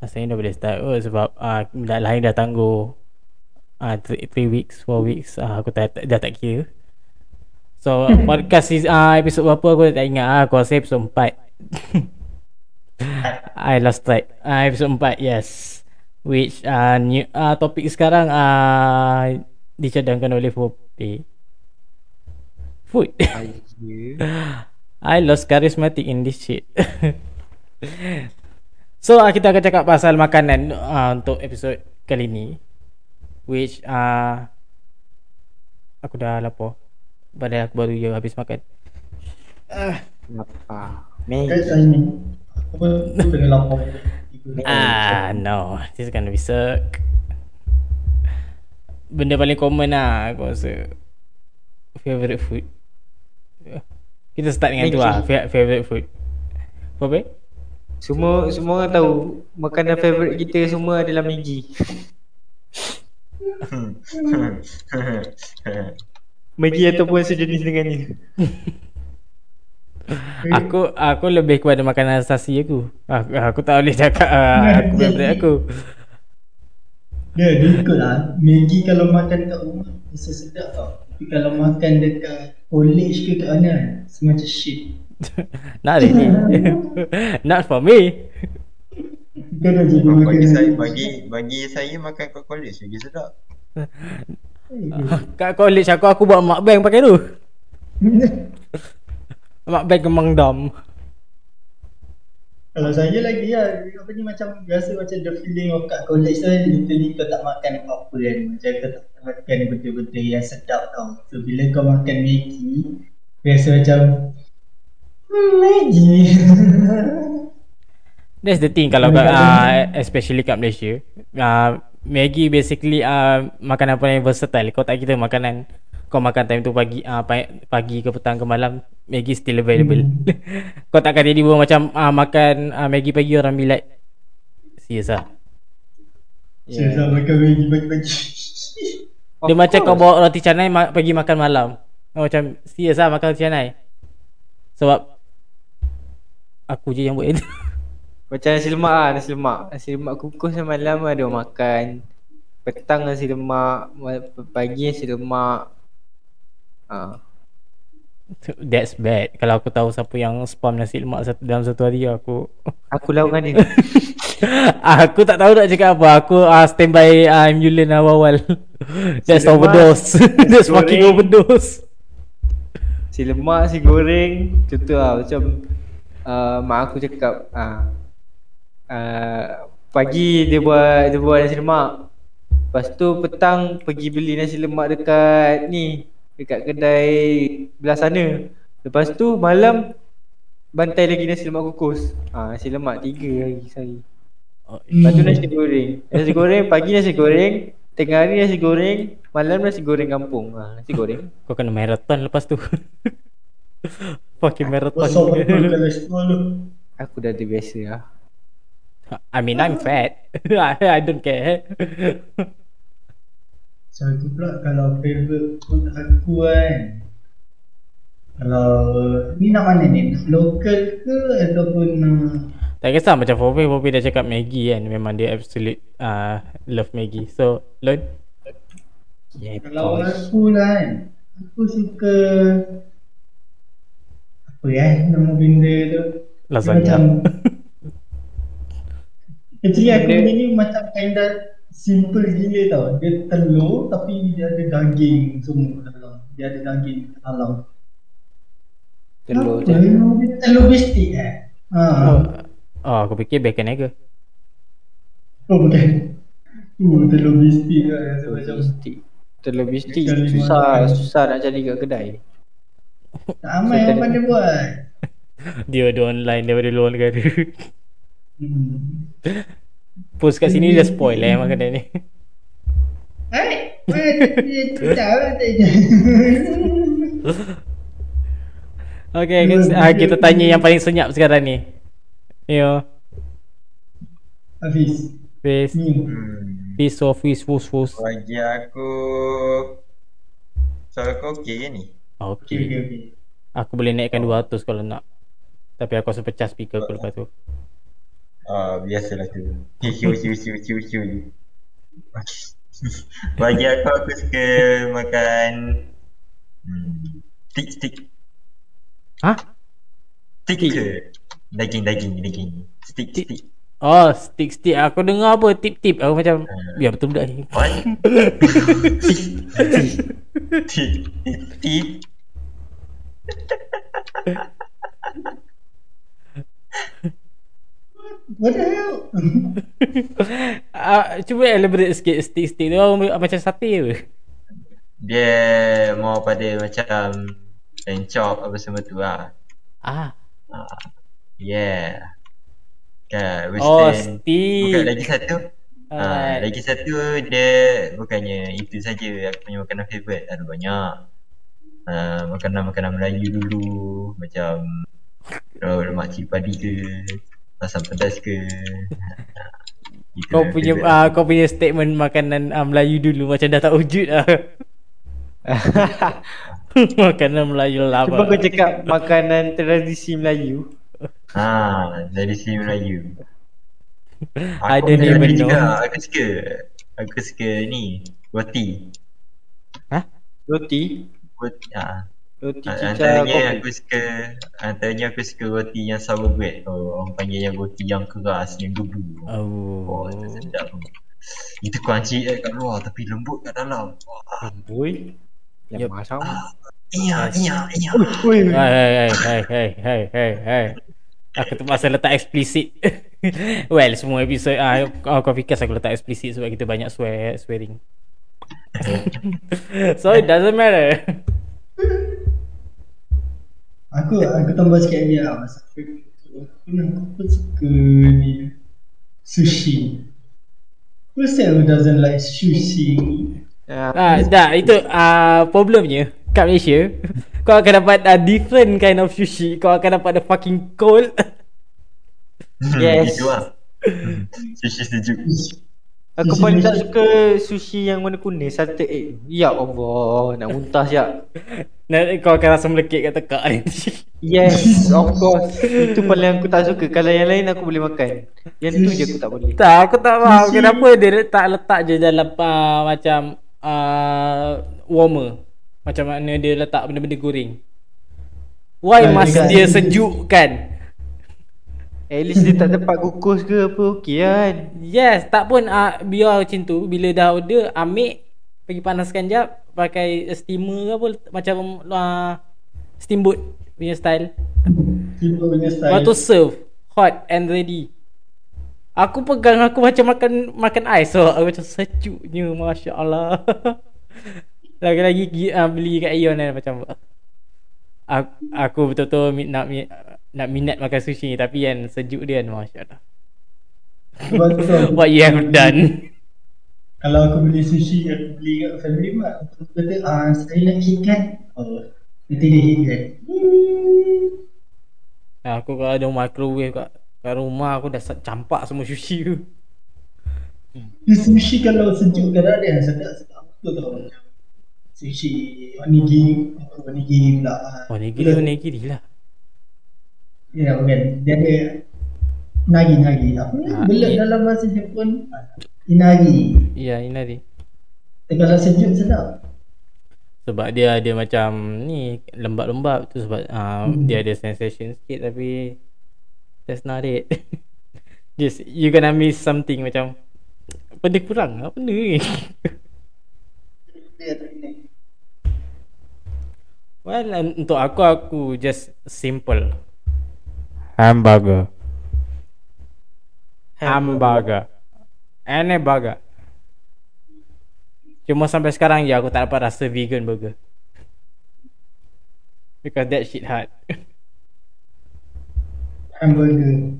Rasanya dah boleh start. Oh, Sebab uh, dah lain dah tangguh. Uh, 3 weeks 4 weeks uh, Aku tak, dah tak kira. So podcast uh, episode berapa aku tak ingat. Uh, Aku rasa episode 4 I lost track. Uh, Episode 4 yes. Which uh, new, uh, topik sekarang uh, Dicadangkan oleh Fope Food. I lost charismatic in this shit So uh, kita akan cakap pasal makanan uh, Untuk episod kali ni Which uh, Aku dah lapar. Padahal aku baru je habis makan. Uh. Kan Apa tengah lapar. Ah no. This is gonna be suck Benda paling common lah Aku rasa. Favorite food. Kita start dengan Maggie. tu lah. Favorite food. Apa Semua semua orang tahu Makanan favorite kita semua adalah Maggi Maggi ataupun sejenis dengan ni aku aku lebih kepada makanan asasi aku. Aku, aku tak boleh cakap uh, aku favorite aku. Ya, dia ikut lah. Maggi kalau makan kat rumah, rasa sedap tau. Tapi kalau makan dekat college ke kat mana, semacam shit. Not really. Not for me. Bagi saya, bagi, bagi saya makan kat college lagi sedap. kat college aku, aku buat makbang pakai tu. Mak bag kemang dam. Kalau saya lagi ya, apa ni macam biasa macam the feeling of kat college tu literally kau tak makan apa-apa kan. Macam kau tak makan betul-betul yang sedap tau. So bila kau makan Maggi, biasa macam Maggi. That's the thing kalau kat, uh, especially kat Malaysia. Uh, Maggi basically uh, makanan paling versatile. Kau tak kira makanan kau makan time tu pagi uh, pagi ke petang ke malam Maggi still available hmm. kau takkan jadi buat macam uh, makan uh, Maggi pagi orang bilat serius ah serius yeah. makan Maggi pagi-pagi dia of macam course. kau bawa roti canai ma- pergi makan malam oh, macam serius lah makan roti canai sebab aku je yang buat itu macam nasi lemak lah nasi lemak nasi lemak kukus malam ada makan petang nasi lemak pagi nasi lemak Uh. That's bad. Kalau aku tahu siapa yang spam nasi lemak satu dalam satu hari aku aku lawan dia. aku tak tahu nak cakap apa. Aku uh, standby uh, ambulance awal-awal. That's overdose. That's fucking overdose. Si lemak, si goreng. Contoh lah macam uh, mak aku cakap uh, uh, pagi dia buat dia buat nasi lemak. Lepas tu petang pergi beli nasi lemak dekat ni dekat kedai belah sana. Lepas tu malam bantai lagi nasi lemak kukus. Ah ha, nasi lemak tiga saya. Oh, Lepas tu nasi goreng. Nasi goreng pagi nasi goreng, tengah hari nasi goreng, malam nasi goreng kampung. Ah nasi goreng. Kau kena marathon lepas tu. Fucking marathon. Aku dah terbiasa lah. I mean I'm fat. I don't care. Macam tu pula kalau favourite food aku kan Kalau ni nak mana ni? Local ke ataupun uh... Tak kisah macam Fofi, Fofi dah cakap Maggi kan Memang dia absolute uh, love Maggi So, Lon? Yeah, kalau aku lah kan Aku suka Ya nama benda tu Lasagna Macam Actually aku ni macam kinda simple gila tau. Dia telur tapi dia ada daging semua dalam. Dia ada daging dalam. Telur je. Telur bistik eh. Ha. Oh, oh aku fikir bacon egg. Oh bukan. Uh, telur bistik lah. Telur bistik. Telur bistik susah, susah nak cari kat kedai. Tak aman yang pandai buat. dia ada online daripada luar negara. Hmm. Post kat sini dah spoil lah eh, makanan ni. Hai, Okay, uh, kita tanya yang paling senyap sekarang ni. Yo. Hafiz. Hafiz. Hmm. Hafiz, Hafiz, Fus. Bagi aku... Soal kau okey ke ni? Okay. okay, okay. Aku boleh naikkan 200 kalau nak. Tapi aku rasa pecah speaker aku lepas tu. Ah, biasalah tu. Hiu hiu hiu hiu hiu. Bagi aku aku suka makan hmm, stick stick. Hah? Stick ke? Daging daging daging. Stick Stick. Oh, stick stick. Aku dengar apa tip-tip. Aku macam biar betul budak ni. Stick. Stick. What the hell? Ah, cuba elaborate sikit stick stick tu ah, macam sate ke? Dia mau pada macam chop apa semua tu lah. Ah. Ah, yeah. Kan, Oh, western. Bukan lagi satu. Ah, Alright. lagi satu dia bukannya itu saja aku punya makanan favourite ada banyak. Ah, makanan-makanan Melayu dulu macam oh, lemak cili padi ke, asam pedas ke. Itu Kau punya ah, kau punya statement makanan ah, Melayu dulu macam dah tak wujud lah. makanan Melayu lama. Cuba kau cakap makanan tradisi Melayu. Ha, dari sini Melayu. I Aku don't Melayu even juga. know. Aku suka. Aku suka ni, roti. Roti. Roti, ha. Roti Antaranya kopi. aku suka Antaranya aku suka roti yang sour bread oh, Orang panggil yang roti yang keras Yang gebu Oh, Oh. itu sedap Itu crunchy eh kat luar Tapi lembut kat dalam Wah, Boy. Yang Yep. masam. Iya, iya, iya Ui. Hai hai hai hai hai hai hai. Aku terpaksa letak eksplisit. well, semua episod ah uh, kau fikir aku letak eksplisit sebab kita banyak swear swearing. so it doesn't matter. Aku aku tambah sikit lagi lah masa aku aku nak aku pun suka ni sushi. Who said who doesn't like sushi? Ah, dah itu ah problemnya kat Malaysia. Kau akan dapat uh, different kind of sushi. Kau akan dapat the fucking cold. Yes. Itu lah Sushi sejuk Aku Sushi paling tak suka sushi yang warna kuning Salted egg Ya Allah Nak muntah siap Nah, kau akan rasa melekit kat tekak nanti. Yes of course Itu paling aku tak suka Kalau yang lain aku boleh makan Yang tu je aku tak boleh Tak, aku tak faham Sushi. kenapa dia letak letak je dalam uh, macam uh, warmer. Macam mana dia letak benda-benda goreng. Why Ah, must dia sejukkan? At least dia tak tempat kukus ke apa Okey kan Yes, tak pun uh, biar macam tu bila dah order ambil pergi panaskan jap pakai steamer ke apa macam uh, steamboat punya style. Tiba punya style Lepas tu serve hot and ready. Aku pegang aku macam makan makan ais so aku macam sejuknya masya-Allah. Lagi-lagi gi- uh, beli kat Aeon kan macam aku, aku betul-betul nak mi- nak minat makan sushi ni tapi kan sejuk dia kan masya-Allah. Tu aku- What you have done. Kalau aku beli sushi Aku beli kat family mart Aku kata ah, Saya nak ikan Oh Nanti dia ikan Nah, aku kalau ada microwave kat, kat rumah aku dah campak semua sushi tu. Dia sushi kalau sejuk kadang ada yang sedap-sedap Betul tau macam Sushi Onigiri onigiri pula ah. Oh, nigiri Betul. nigiri lah. Ya kan Dia ada Nagi-nagi Apa ni Ah, Belut i- dalam bahasa Jepun Inagi Ya, ini tadi. Kalau sejuk sedap Sebab dia ada macam ni lembab-lembab tu sebab uh, Hmm. dia ada sensation sikit tapi that's not it. Just you gonna miss something macam benda kurang apa benda ni? Dia tak kena well untuk aku aku just simple. Hamburger. Hamburger. Any burger. Cuma sampai sekarang je aku tak dapat rasa vegan burger. Because that shit hard. Hamburger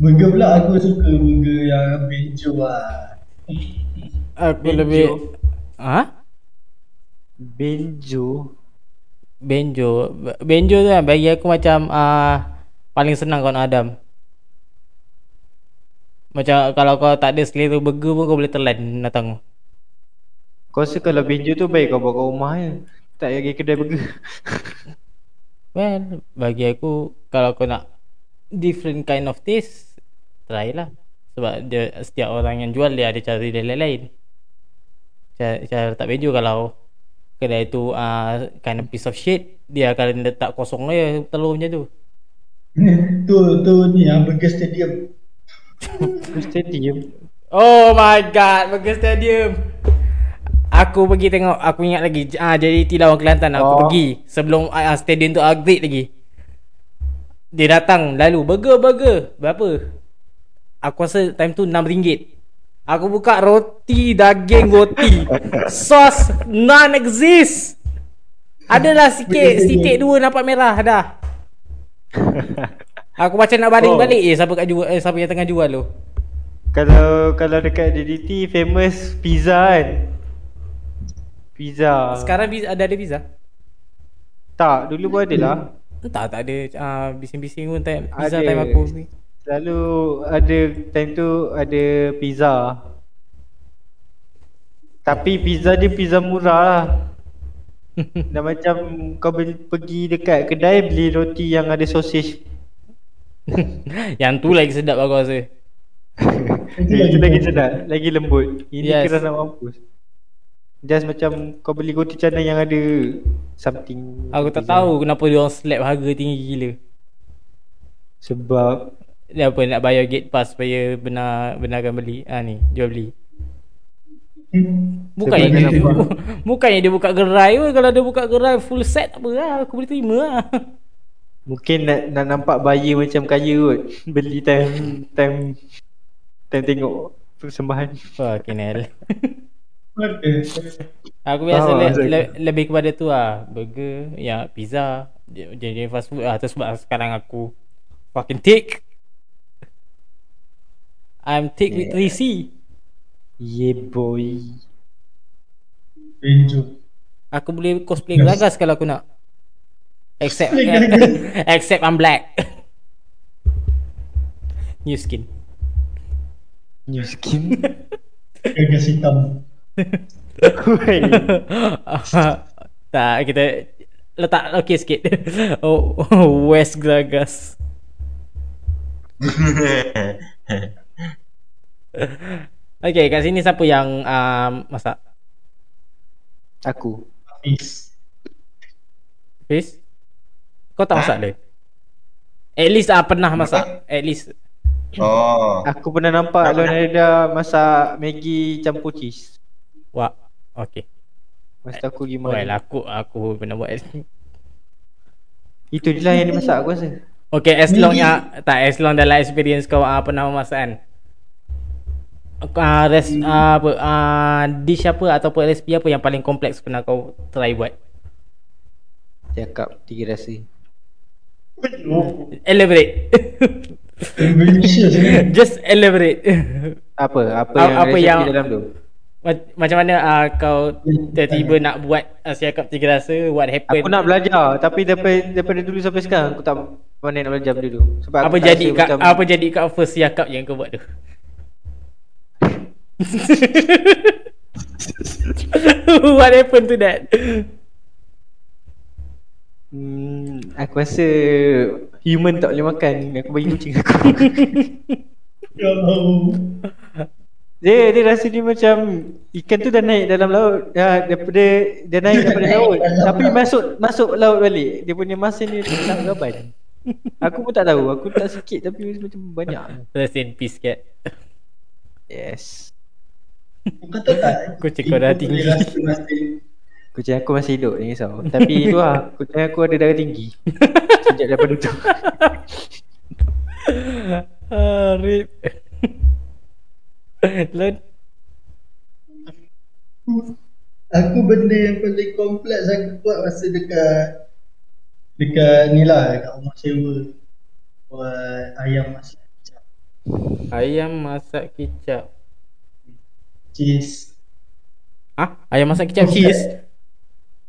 Burger pula aku suka burger yang benjo lah Aku Benjo. lebih Ha? Benjo Benjo. Benjo tu kan bagi aku macam uh, Paling senang kawan Adam. Macam kalau kau tak ada selera burger pun kau boleh telan datang. Kau rasa kalau benjo tu baik kau bawa kat rumah je. Tak payah pergi kedai burger. Well bagi aku Kalau kau nak Different kind of taste try lah. Sebab dia setiap orang yang jual dia ada cara dia lain-lain. Cara, cara letak baju kalau kedai tu uh, kind of piece of shit dia akan letak kosong je telur macam tu tu tu ni ah Burger Stadium. Stadium. oh my god Burger Stadium aku pergi tengok aku ingat lagi ah jadi Lawan Kelantan aku Oh. pergi sebelum uh, stadium tu upgrade lagi dia datang lalu burger burger berapa aku rasa time tu RM6 Aku buka roti daging roti. Sos non exist. Adalah sikit, sikit dua nampak merah dah. Aku macam nak baling balik eh siapa kat jual eh, siapa yang tengah jual tu. Kalau kalau dekat DDT famous pizza kan. Pizza. Sekarang pizza, ada ada pizza? tak, dulu pun ada lah. Entah tak ada uh, bising-bising pun time pizza Ada. time aku ni. Selalu ada time tu ada pizza. Tapi pizza dia pizza murah lah. Dah macam kau beli, pergi dekat kedai beli roti yang ada sosis. Yang tu lagi sedap aku rasa. Itu lagi sedap, lagi lembut. Ini Yes. keras nak mampus. Just macam kau beli roti canai yang ada something. Aku tak pizza. tahu kenapa dia orang slap harga tinggi gila. Sebab apa nak bayar gate pass supaya benar benarkan beli. Ah ni, jual beli. Bukannya Sebab dia, dia nampak. bukannya dia buka gerai pun kalau dia buka gerai full set apa lah aku boleh terima lah. mungkin nak, nak nampak buyer macam kaya kot. Beli time time time tengok persembahan. Fucking hell. Ada. Aku biasa Faham le, le, lebih kepada tu lah Burger Ya pizza Jenis fast food lah Tu sebab sekarang aku Fucking thick I'm thick with 3C Yeah boy. Benjo. Aku boleh cosplay gelagas kalau aku nak Except Gelagas. Except I'm black New skin New skin. Gagas hitam. Tak kita Letak okay sikit oh, West gelagas Okay kat sini siapa yang um, Masak Aku. Hafiz. Fiz Kau tak masak dia At least ah pernah masak At least oh. Aku pernah nampak Lon Reda masak Maggi campur cheese. Wah Okay Masa aku pergi Well makan. aku Aku pernah buat Itu je lah yang dia masak aku rasa. Okay as long ya Tak as long dalam experience kau uh, Pernah memasak kan uh, res, uh, apa, uh, Dish apa Ataupun resipi apa Yang paling kompleks Pernah kau try buat Cakap tiga rasa. Oh, Elaborate sebenarnya. Just elaborate Apa? Apa yang apa yang- dalam tu? Mac- Macam mana uh, kau Tiba-tiba nak buat uh, Siakap tiga rasa What happened Aku nak belajar tapi daripada daripada dulu sampai sekarang aku tak pandai nak belajar benda tu. Sebab Apa jadi kat, macam, Apa jadi kat first siakap Yang kau buat tu What happened to that Hmm, aku rasa human tak boleh makan. Aku bagi kucing aku. Ya Allah. dia dia rasa dia macam ikan tu dah naik dalam laut. Dah daripada dia naik daripada laut. Tapi masuk masuk laut balik. Dia punya masin dia tak gaban. Aku pun tak tahu. Aku tak sikit tapi macam banyak. Rest in peace cat Yes. Kau tahu tak? Kucing kau dah tinggi. Kucing aku masih hidup jangan risau. Tapi tu lah kucing aku ada darah tinggi. Sejak daripada tu. ah, Rip Lon Aku benda yang paling kompleks aku buat masa dekat dekat ni lah dekat rumah sewa buat ayam masak kicap Ayam masak kicap cheese. Ah, Ayam masak kicap cheese.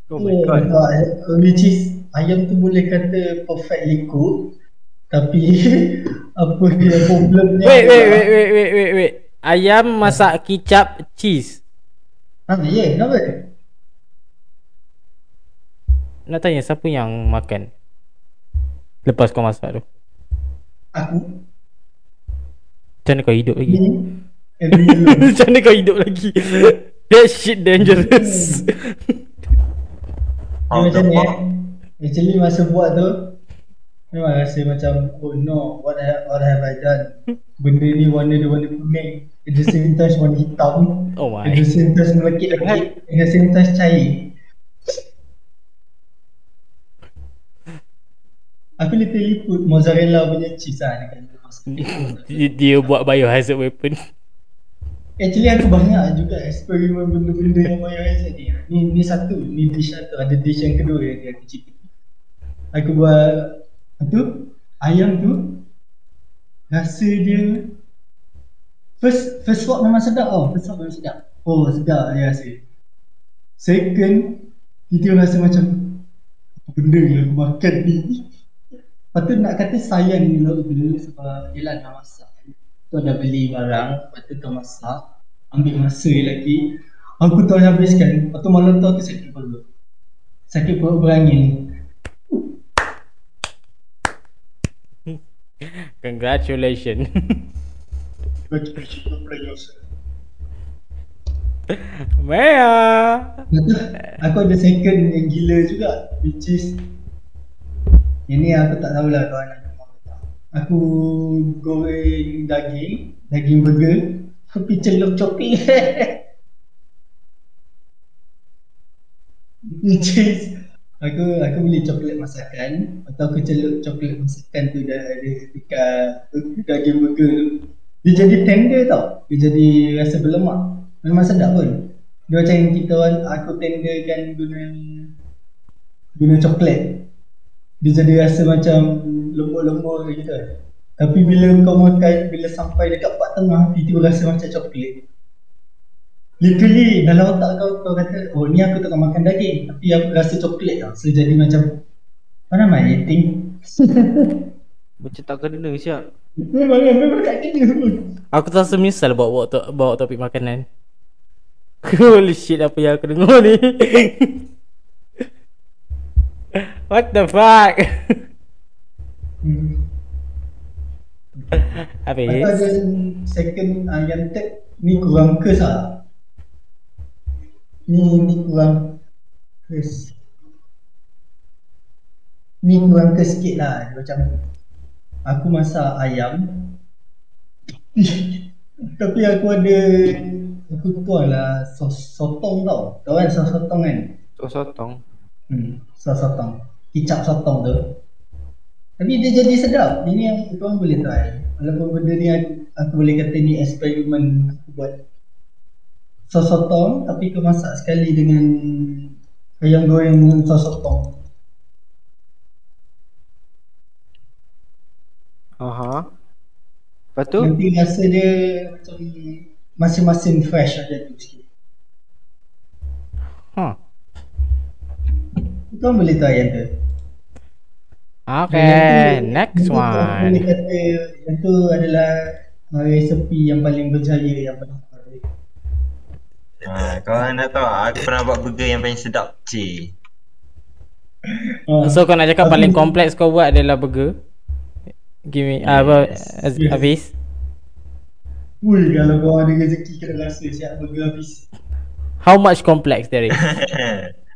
Oh my god. uh, which is ayam tu boleh kata perfectly cook tapi apa dia problemnya Wait wait wait wait wait wait wait. Ayam masak kicap cheese. Ha ya yeah, kenapa? Nak tanya siapa yang makan? Lepas kau masak tu. Aku? Macam mana kau hidup lagi? Alone. Macam mana kau hidup lagi? That shit dangerous. Dia macam ni eh. Actually masa buat tu Memang rasa macam Oh no What have, what have I done Benda ni warna dia warna kuning At the same time warna hitam Oh my. At the same time melekit-lekit At the same time cair Aku literally put mozzarella punya cheese lah dekat. Dia, dia buat biohazard weapon. Actually aku banyak juga eksperimen benda-benda yang biohazard ni Ni, ni satu, ni dish satu Ada dish yang kedua yang aku cerita Aku buat tu? Ayam tu. Rasa dia First first swap memang sedap tau. First swap memang sedap. Oh sedap dia rasa. Second Kita rasa macam Apa benda yang aku makan ni? Tu nak kata sayang ni lah dulu Sebab yelah nak masak Tu dah beli barang Lepas tu kau masak Ambil masa lagi Aku tak habiskan Lepas tu malam tu aku sakit perut Sakit perut berangin Congratulations. Maya. Aku ada second yang gila juga Which is Yang ni aku tak tahulah kawan tak Aku goreng daging Daging burger Tapi celup Which is Aku aku beli coklat masakan. Tu aku celup coklat masakan tu dah ada dekat daging burger Dia jadi tender tau. Dia jadi rasa berlemak. Memang sedap pun. Dia macam yang kita Aku tenderkan guna Guna coklat. Dia jadi rasa macam Lembut-lembut gitu Tapi bila kau makan Bila sampai dekat part tengah Itu rasa macam coklat Literally dalam otak kau kau kata oh ni aku tengah makan daging tapi aku rasa coklat tau. So jadi macam mana main eating? Macam tak kena siap memang memang tak kena pun. Aku terasa menyesal bawa bawa, to, bawa topik makanan. Holy shit apa yang aku dengar ni. What the fuck? Hmm. Apa Lepas tu ya? ada second uh, yang third ni kurang kes lah. Ni ni kurang kes. Ni kurang kes sikit lah. Macam aku masak ayam. Tapi aku ada aku tuang lah sos sotong tau. Tahu kan sos sotong kan? Tok sotong Hmm, sos sotong. Kicap sotong tu. Tapi dia jadi sedap. Ini yang tuan boleh try. Walaupun benda ni aku, aku boleh kata ni eksperimen aku buat sos sotong tapi kau masak sekali dengan ayam goreng sos sotong. Aha Lepas tu Nanti rasa dia macam masing-masing fresh ada tu sikit. Huh. Tuan boleh try yang tu. Okay, next one. kata yang tu adalah uh, resepi yang paling berjaya yang pernah aku buat. Ha, korang nak tahu aku pernah buat burger yang paling sedap Cik Ah. So kau nak cakap paling kompleks kau buat adalah burger? Give me yes. apa Yes. Hafiz? Ui, kalau kau ada rezeki kena rasa siap burger habis. How much complex there is?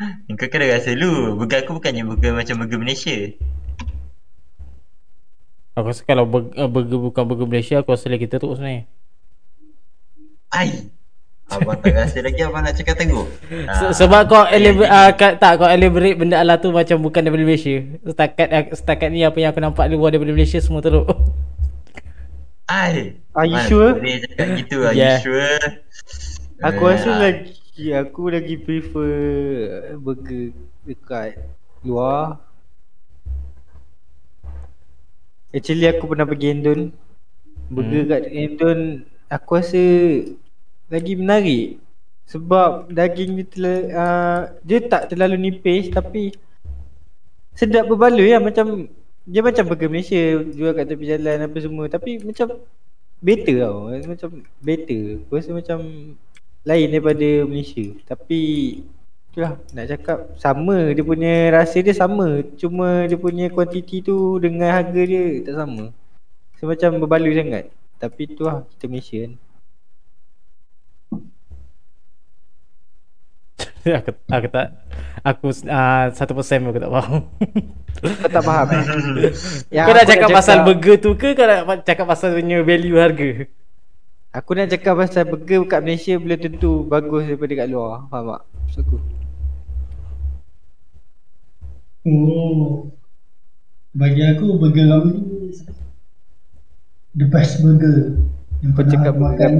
Kau kena rasa dulu Burger aku bukannya burger macam burger Malaysia Aku rasa kalau burger, uh, burger bukan burger Malaysia aku rasa lagi teruk sebenarnya. Ai Abang tak rasa lagi abang nak cakap teruk Se- sebab kau elaborate uh, kat, tak kau elaborate benda Allah tu macam bukan daripada Malaysia. Setakat uh, setakat ni apa yang aku nampak luar daripada Malaysia semua teruk. Ai Are you Mana sure? Boleh cakap gitu Are Yeah. you sure Aku Eh, rasa ah, lagi Aku lagi prefer Burger Dekat Luar. Actually aku pernah pergi Endon. Burger Hmm. kat Endon Aku rasa Lagi menarik. Sebab Daging dia terla- uh, Dia tak terlalu nipis Tapi Sedap berbaloi lah. Macam Dia macam burger Malaysia Jual kat tepi jalan Apa semua. Tapi macam Better tau. Macam Better. Aku rasa macam Lain daripada Malaysia. Tapi Itulah Nak cakap Sama Dia punya rasa dia sama. Cuma dia punya kuantiti tu Dengan harga dia Tak sama. So macam berbaloi sangat. Tapi tu lah kita Malaysia kan. Aku, aku tak Aku uh, Satu persen pun aku tak faham. Kau tak faham. Eh Yang Kau nak aku cakap pasal burger tu ke Kau nak cakap pasal punya value harga Aku nak cakap pasal burger kat Malaysia Belum tentu bagus daripada kat luar Faham tak? Maksud aku Oh. Bagi aku burger kami ni the best burger. Yang Kau cakap makan.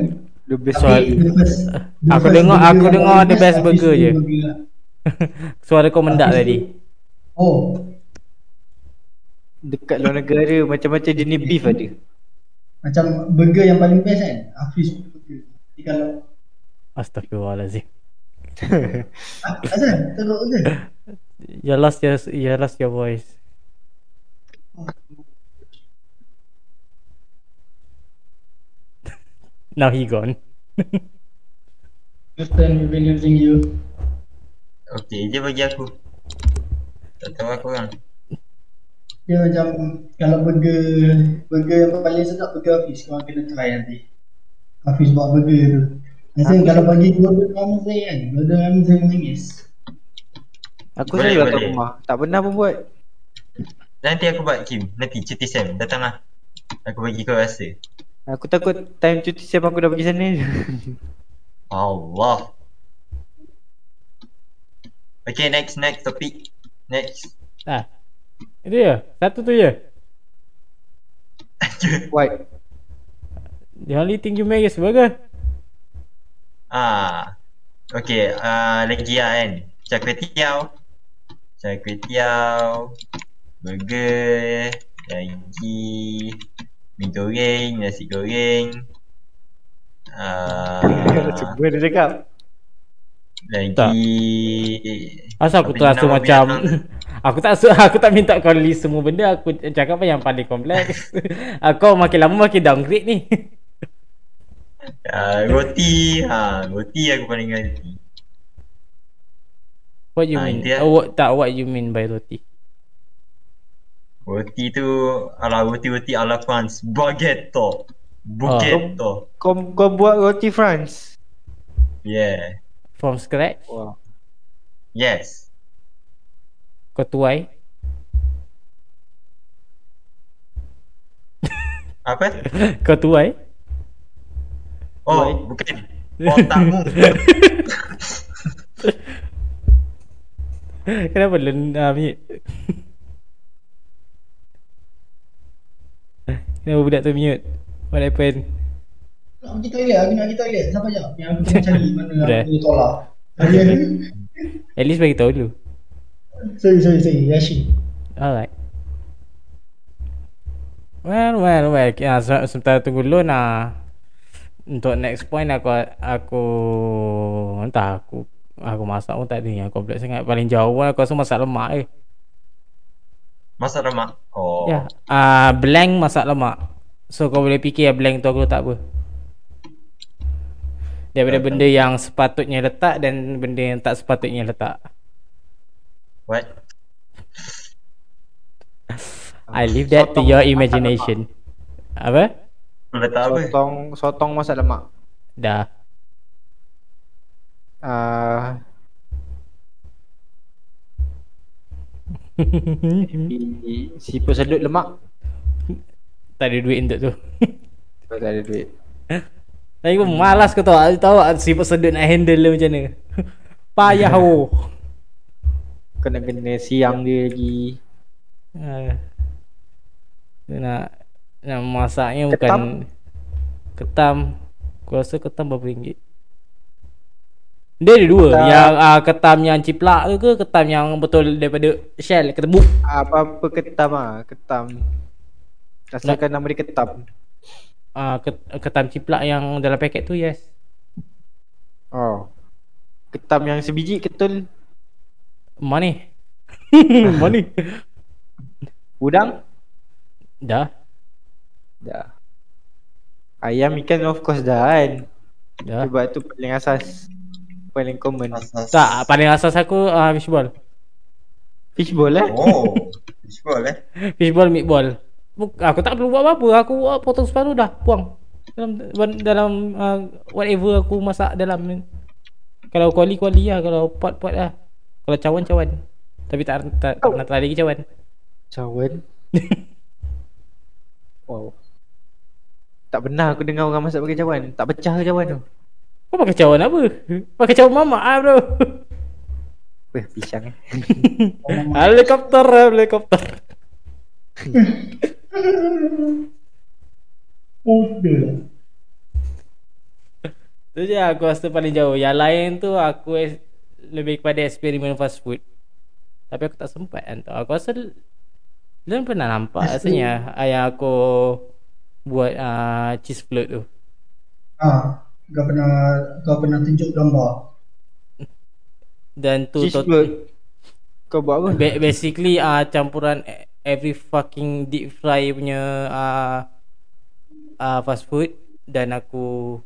The best Soal- the first- the Aku first dengar- aku dengar the best burger je. burger lah. Suara kau mendak tadi Oh, Dekat luar negara Macam-macam jenis beef ada macam burger yang paling best kan? Hafiz burger. Jadi kalau Astagfirullahaladzim Ah, Azan, teruk ke? You lost your You lost your voice Now he gone Captain, we've been losing you. Okay je bagi aku. Tak tahu aku orang. Dia macam kalau burger burger yang paling sedap burger Hafiz kau kena try nanti. Hafiz buat burger tu. Rasa kalau bagi Gordon Ramsay kan, Gordon Ramsay menangis. Aku kat boleh. rumah Tak pernah pun buat Nanti aku buat Kim. Nanti cuti Sam. Datang lah. Aku bagi kau rasa. Aku takut time cuti siap aku dah pergi sana Allah. Okay next next topic. Next. Ah, Itu ya Satu tu ya White The only thing you make is burger Ah. Okay, uh, lagi lah kan. Char kway teow. Char kway teow. Burger. Lagi. Mi goreng, nasi goreng. Uh, Cuba dia cakap lagi. Tak. Asal aku terasa macam. Aku tak aku tak minta kau list semua benda Aku cakap apa yang paling kompleks Ah, Kau makin lama makin downgrade ni Uh, roti. Ha, roti aku paling ganti. What you Ah, mean? dia- Oh, what, tak what you mean by roti Roti tu ala roti-roti ala France. Baguette. Baguette. Kau, kau buat roti France Yeah. From scratch Wah Yes. Kau tuai Apa? Kau tuai Oh, bukan. Otakmu. Kenapa len uh, mute Kenapa budak tu mute What happened Nak pergi toilet, aku nak pergi toilet. Siapa jap? Yang aku cari mana Dah. aku tolak. Hari ni. At least bagi tahu dulu Sorry, sorry, sorry. Yashi. Alright Well, well, well ya, se- Sementara tunggu loan lah Untuk next point aku Aku Entah aku Aku masak pun tak ada yang kompleks sangat Paling jauh pun aku rasa masak lemak je Masak lemak. Oh. Ya uh, Blank masak lemak So kau boleh fikir yang blank tu aku letak apa Daripada benda yang sepatutnya letak Dan benda yang tak sepatutnya letak What? I leave that to Sotong your masak imagination. Apa? Letak apa? Sotong Sotong masak lemak. Dah. Uh, Siput sedut lemak. Tak ada duit untuk tu. Tak ada duit. Lagi pun malas kau tahu. Aku tahu sifat sedut nak handle dia macam mana. Payah oh Kau nak kena siang dia lagi. Uh, Nak Nak masaknya bukan. Ketam? Ketam Aku rasa ketam berapa ringgit? Dia ada dua. Ketam. Yang uh, ketam yang ciplak tu ke Ketam yang betul daripada shell Ketebuk Apa-apa ketam ah, ketam. Asalkan nama dia ketam. Uh, Ketam ciplak yang dalam paket tu yes. Oh. Ketam yang sebiji ketul Mana? Mana? Udang? Dah. Dah. Ayam ikan of course dah kan? Dah. Sebab tu paling asas Paling common. Tak paling asas aku uh, fishball Fishball eh? Oh. Fishball eh. Fishball meatball Buk- Aku tak perlu buat apa-apa. Aku buat potong separuh dah Buang. Dalam dalam uh, Whatever aku masak dalam. Kalau kuali-kuali lah Kalau pot-pot lah Kalau cawan-cawan Tapi tak, tak, tak pernah try lagi cawan Cawan. wow. Tak pernah aku dengar orang masak pakai cawan. Tak pecah ke cawan tu? Kau pakai cawan apa? Pakai cawan mamak ah bro Weh, pisang eh. Helikopter Helikopter. Tu je aku rasa paling jauh Yang lain tu aku Lebih kepada eksperimen fast food Tapi aku tak sempat kan tu. Aku rasa Diorang pernah nampak Fast rasanya Ayah aku Buat uh, cheese float tu Ah, kau pernah kau pernah tunjuk gambar. Dan tu Cheese tot- float. Kau buat apa? ba- Basically uh, campuran e- Every fucking deep fry punya uh, uh, Fast food Dan aku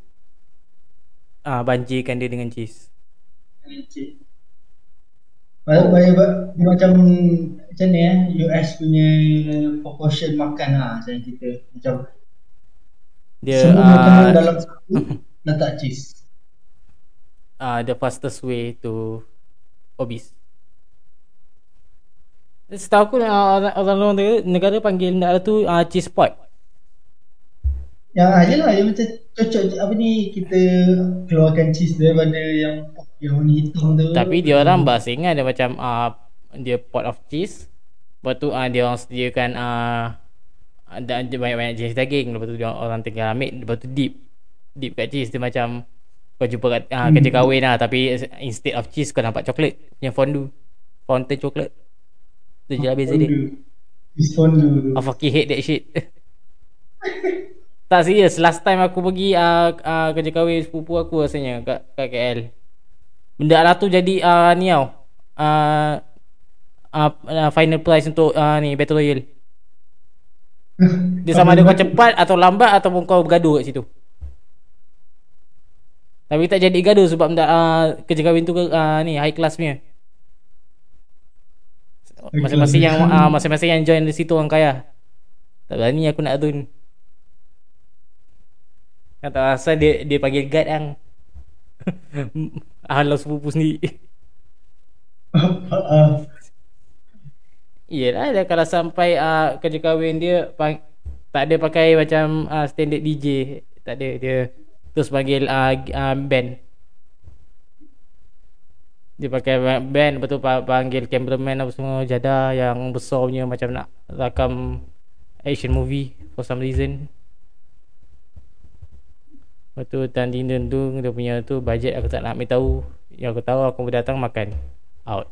uh, Banjirkan dia dengan cheese Baik, baik, baik. Dia macam macam ni eh, US punya proportion makan lah macam kita. Macam Dia semua makanan uh, dalam satu letak cheese. uh, the fastest way to obese. Setahu aku uh, orang orang negara, negara panggil benda tu uh, cheese pot. Yang aja lah yang macam cocok apa ni kita keluarkan cheese daripada yang yang warna hitam tu. Tapi dia orang bahasa ingat dia macam uh, dia pot of cheese. Lepas tu uh, dia orang sediakan uh, ada banyak-banyak jenis daging. Lepas tu dia orang tinggal ambil lepas tu dip. Dip kat cheese dia macam kau jumpa kat uh, kerja kahwin lah tapi instead of cheese kau nampak coklat yang fondue. Fountain coklat. Tu je lah beza dia. Fondue. I fucking hate that shit Tak serius Last time aku pergi uh, uh, Kerja kahwin sepupu aku rasanya Kat, kat KL Benda lah tu jadi uh, Ni tau. Uh, uh, uh, Final prize untuk uh, ni Battle Royale. Dia sama ada kau cepat Atau lambat Ataupun kau bergaduh kat situ. Tapi tak jadi gaduh Sebab benda, uh, kerja kahwin tu uh, Ni high class punya. Masing-masing yang uh, Masing-masing yang join di situ orang kaya. Tak berani aku nak tun Kata asal dia dia panggil guard ang Halau sepupu sendiri. Ah, Yelah dia kalau sampai uh, kerja kahwin dia pang, Tak ada pakai macam uh, standard DJ Tak ada. Dia Terus panggil uh, uh, band. Dia pakai ba- band Lepas tu pa- panggil cameraman apa semua Jadah yang besar punya macam nak rakam Action movie For some reason Lepas tu Ding Dun Dung Dia punya tu budget aku tak nak ambil tahu Yang aku tahu aku datang makan Out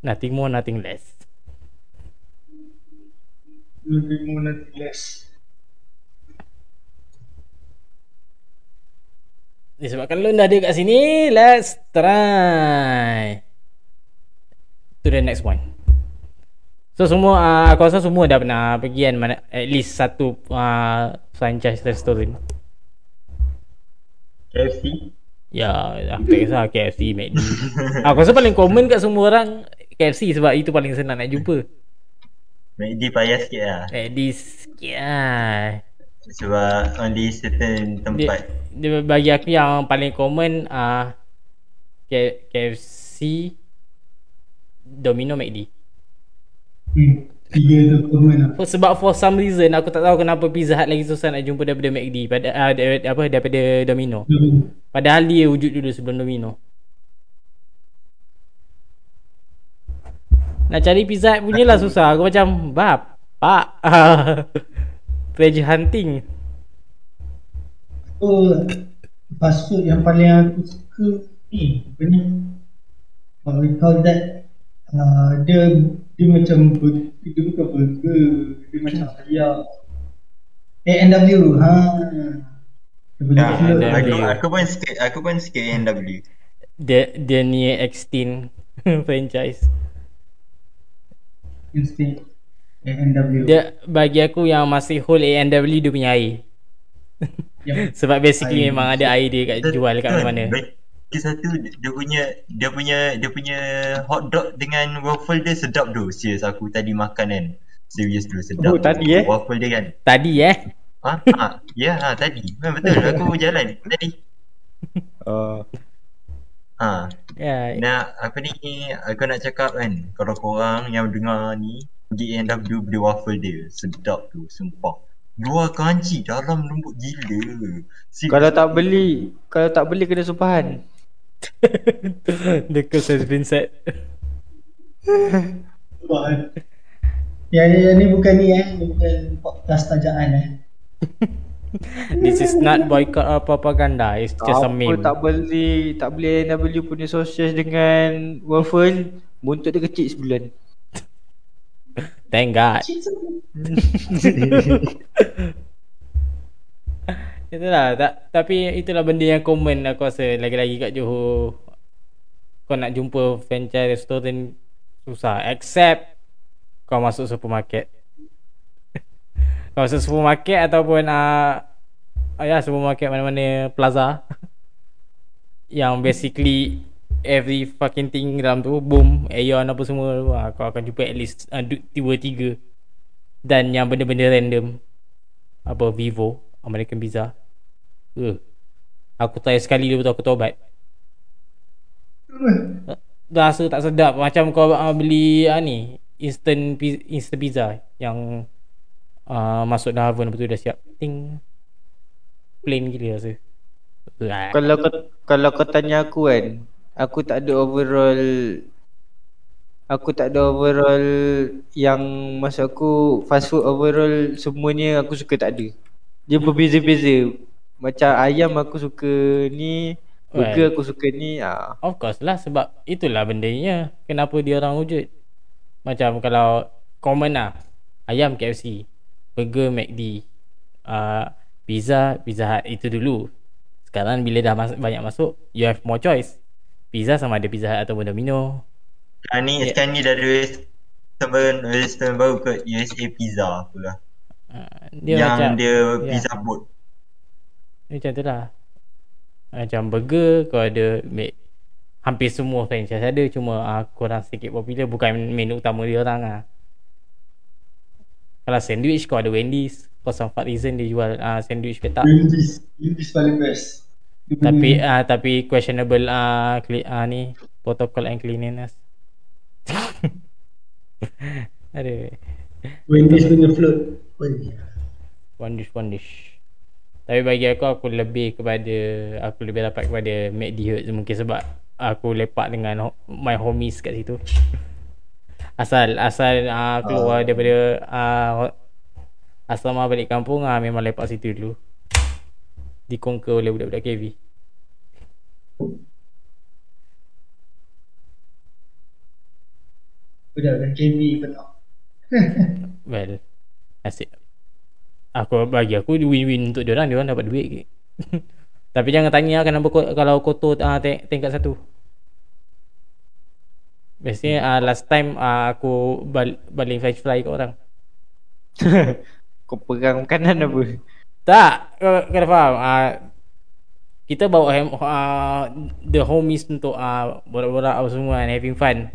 Nothing more, nothing less. lebih more nanti less. Disebabkan Lun dah ada kat sini, let's try. To the next one. So semua, uh, aku rasa semua dah pernah pergi kan mana, At least satu uh, franchise restaurant. KFC Ya, aku tak kisah KFC, McD. aku rasa paling common kat semua orang KFC sebab itu paling senang nak jumpa. McD payah sikit lah McD sikit lah. Sebab only certain dia, tempat dia bagi aku yang paling common uh, K- KFC Domino McD. Tiga tu common lah. sebab for some reason aku tak tahu kenapa Pizza Hut lagi susah nak jumpa daripada McD pada uh, da- apa daripada Domino Hmm. padahal dia wujud dulu sebelum Domino nak cari Pizza Hut punya lah susah aku macam bab pak treasure hunting Oh, fast food yang paling aku suka ni, apa ni? What we call that, uh, dia dia macam burger, dia bukan burger, dia macam ayam. A&W, ha. Dia punya Ya, aku, aku pun sikit Aku pun sikit A&W dia dia ni extinct franchise Instinct. A&W. Dia bagi aku yang masih hold A&W dia punya air. Yang Sebab basically Air. memang ada air dia kat jual kat mana-mana. Bagi satu dia punya dia punya dia punya hot dog dengan waffle dia sedap tu. Serius aku tadi makan kan. Serius dulu sedap. Oh, tadi, eh? Waffle dia kan. Tadi eh. Ah, ah, ya, ah, tadi. Ah, betul. Aku jalan tadi. Oh. Ah, Ya. nak apa ni aku nak cakap kan kalau korang yang dengar ni pergi A&W beli waffle dia sedap tu sumpah dua kanji dalam lembut gila Serius. Kalau tak beli, kalau tak beli kena sumpahan. The curse has been set. Wah. Yang, yang ni bukan ni eh, ni bukan podcast tajaan eh. This is not boycott or propaganda. It's just a meme. tak beli, tak beli NW punya sausage dengan waffle, buntut dia kecil sebulan. Thank God. Itulah tak, Tapi itulah benda yang common aku rasa. Lagi-lagi kat Johor Kau nak jumpa franchise restoran Susah. Except Kau masuk supermarket. Kau masuk supermarket Ataupun uh, Ya supermarket mana-mana Plaza Yang basically Every fucking thing dalam tu Boom Aeon apa semua Kau akan jumpa at least uh, du- Dua tiga Dan yang benda-benda random Apa Vivo American Pizza uh. Aku try sekali dia betul aku taubat Rasa tak sedap Macam kau uh, beli uh, ni Instant pi- instant pizza Yang uh, Masuk dalam oven Lepas tu dah siap Ting Plain gila rasa uh. Kalau kau kalau kau tanya aku kan, aku tak ada overall aku tak ada overall yang masa aku fast food overall semuanya aku suka tak ada. Dia berbeza-beza. Macam ayam aku suka ni, burger aku suka ni. Ah. Of course lah sebab itulah bendanya kenapa dia orang wujud. Macam kalau common lah ayam KFC, burger McD, uh, pizza Pizza Hut itu dulu. Sekarang bila dah mas- banyak masuk, you have more choice. Pizza sama ada Pizza Hut ataupun Domino. Sekarang ni, Ya. sekarang ni dah ada restoran baru ke USA Pizza pula Uh, dia Yang macam dia ya. pizza boat dia macam tu lah. Macam burger kau ada make hampir semua franchise ada cuma uh, kurang sikit popular bukan menu utama dia orang lah. Kalau sandwich kau ada Wendy's For some fuck reason dia jual uh, sandwich petak Wendy's. Wendy's paling best. Tapi uh, tapi questionable uh, cle- uh, ni protocol and cleanliness. Aduh. Wendy's punya float. One dish one dish. Tapi bagi aku aku lebih kepada aku lebih dapat kepada McD Hut mungkin sebab aku lepak dengan my homies kat situ. Asal asal uh, keluar daripada uh, asrama balik kampung uh, memang lepak situ dulu. Dikonquer oleh budak-budak KV. Udah KB penuh. Well, asyik. Aku bagi aku win-win untuk dia orang, dia orang dapat duit ke. Tapi jangan tanya kenapa ko- kalau kotor uh, tingkat satu. Biasanya uh, last time uh, aku bal- baling french fry kat orang. Kau pegang makanan apa? Tak, kau kena faham. Uh, kita bawa hem, uh, the homies untuk uh, borak-borak apa semua and having fun.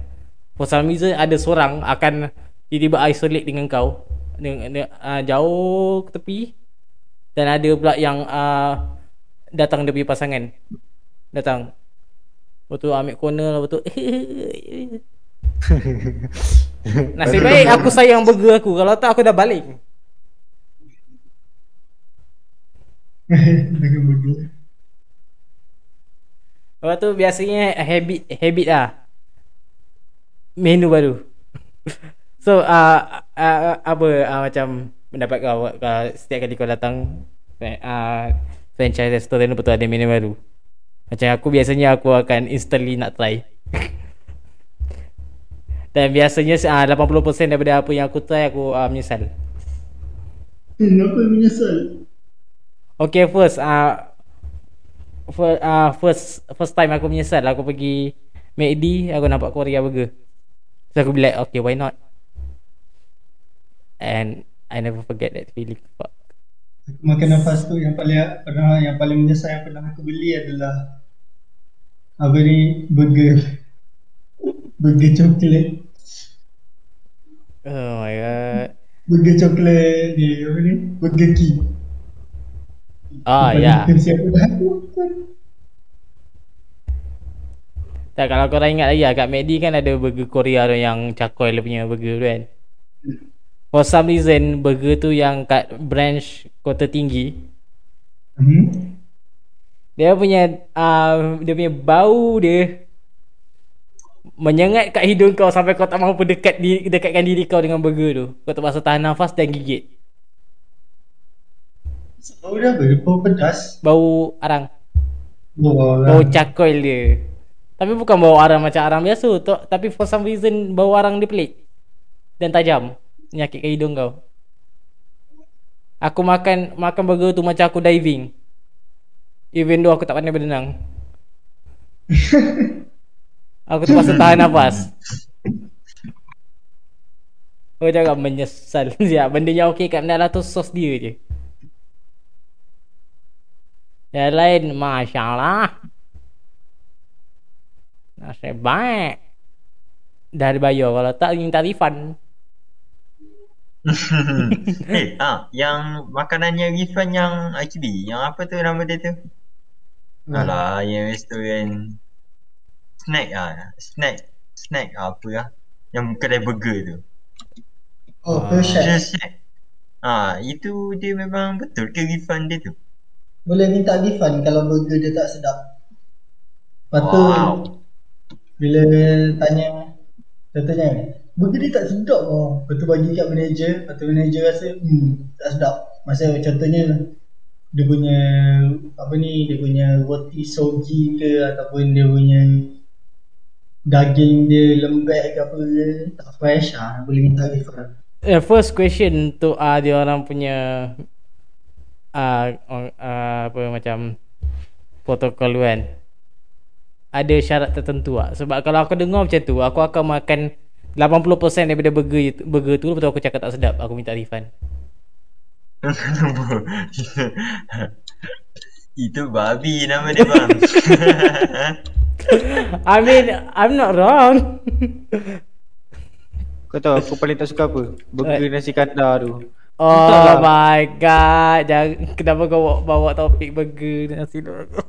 For some reason ada seorang akan tiba-tiba isolate dengan kau uh, jauh ke tepi dan ada pula yang uh, datang punya pasangan. Datang. Lepas tu ambil corner lepas tu Nasib baik aku sayang burger aku Kalau tak aku dah balik Dengan burger. Lepas tu biasanya habit habit lah. Menu baru. So uh, uh, apa uh, macam pendapat kau uh, setiap kali kau datang uh, franchise restoran tu ada menu baru. Macam aku biasanya aku akan instantly nak try. Dan biasanya uh, 80% daripada apa yang aku try aku uh, menyesal. Kenapa menyesal? Okay first uh, for, uh, first first time aku menyesal aku pergi McD aku nampak Korea burger. So aku be like okay why not? And I never forget that feeling. Fuck. Makanan fast food yang paling pernah yang paling menyesal yang pernah aku beli adalah apa ni burger burger coklat. Oh my god. Burger coklat ni apa ni? Burger King. Ah ya. tu tahu? Tak kalau korang ingat lagi kat McD kan ada burger Korea tu yang cakoy dia punya burger tu kan. For some reason burger tu yang kat branch kota tinggi Hmm. dia punya uh, dia punya bau dia menyengat kat hidung kau sampai kau tak mahu dekat di, dekatkan diri kau dengan burger tu. Kau terpaksa tahan nafas dan gigit. Bau dia apa? Bau pedas. Bau arang. Bau Bau orang. cakoil dia. Tapi bukan bau arang macam arang biasa tu, tapi for some reason bau arang dia pelik dan tajam, menyakitkan hidung kau. Aku makan makan burger tu macam aku diving. Even though aku tak pandai berenang. aku terpaksa tahan nafas. Aku jangan menyesal siap. Benda yang okey kat Menala tu sos dia je. Yang lain Masya Allah Nasib baik Dah ada bayar Kalau tak minta refund eh, ah, yang makanannya refund yang IKB, yang apa tu nama dia tu? Hmm. Alah, yang restoran snack ah, snack, snack apa lah? Yang kedai burger tu. Oh, Ah. Persian. Dia snack. Ah, itu dia memang betul ke refund dia tu? Boleh minta refund kalau burger dia tak sedap. Lepas tu Wow. bila tanya contohnya burger dia tak sedap oh. Lepas tu bagi kat manager, tu manager rasa hmm tak sedap. Masa contohnya dia punya apa ni dia punya roti sogi ke ataupun dia punya daging dia lembek ke apa ke tak fresh ah boleh minta refund. uh, First question Untuk uh, dia orang punya uh, uh, Apa macam Protokol kan Ada syarat tertentu tak Sebab kalau aku dengar macam tu Aku akan makan 80% daripada burger, burger tu Lepas tu aku cakap tak sedap Aku minta refund Itu babi nama dia bang. I mean I'm not wrong Kau tahu aku paling tak suka apa? Burger nasi kandar tu. Oh my god Jangan, Kenapa kau bawa, bawa topik burger nasi lemak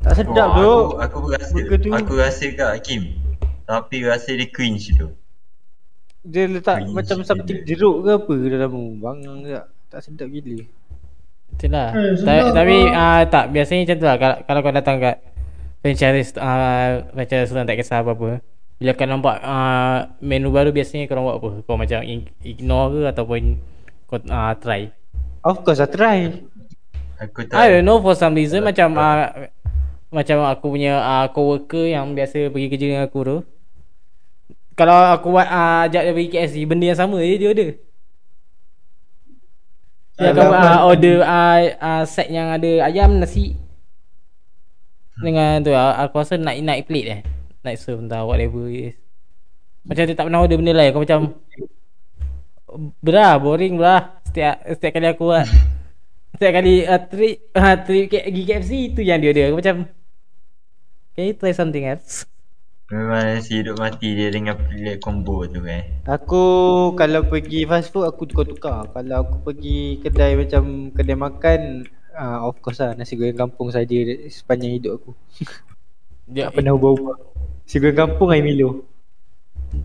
Tak sedap Oh, tu. aku, aku rasa Burger tu. aku rasa kat Hakim. Tapi rasa dia cringe tu. Dia letak Cringe macam dia. something jeruk ke apa dalam. Bang tak. Tak sedap gila. Itulah Eh, Ta- sedap Tapi lah. uh, tak Biasanya macam tu lah Kalau, kalau kau datang kat Franchise uh, Franchise restoran tak kisah apa-apa Bila kau nampak uh, Menu baru biasanya kau buat apa Kau macam ig- ignore ke Ataupun Kau uh, try Of course I try. Aku I don't know for some reason Macam uh, Macam aku punya uh, Co-worker yang biasa pergi kerja dengan aku tu Kalau aku buat uh, Ajak dia KFC Benda yang sama je dia order. Dia akan Kalau uh, order uh, uh, Set yang ada ayam nasi. Dengan tu uh, Aku rasa naik naik plate eh. Naik serve entah whatever it is. Macam dia tak pernah order benda lain Kau macam Berah boring berah Setiap setiap kali aku buat. Setiap kali uh, trip uh, trip K- pergi KFC Itu yang dia order. Aku macam Can you try something else memang nasi hidup mati dia dengan plate combo tu eh. Aku kalau pergi fast food aku tukar-tukar. Kalau aku pergi kedai macam kedai makan uh, of course lah nasi goreng kampung saja sepanjang hidup aku. dia, Tak pernah ubah-ubah. Nasi goreng kampung air Milo.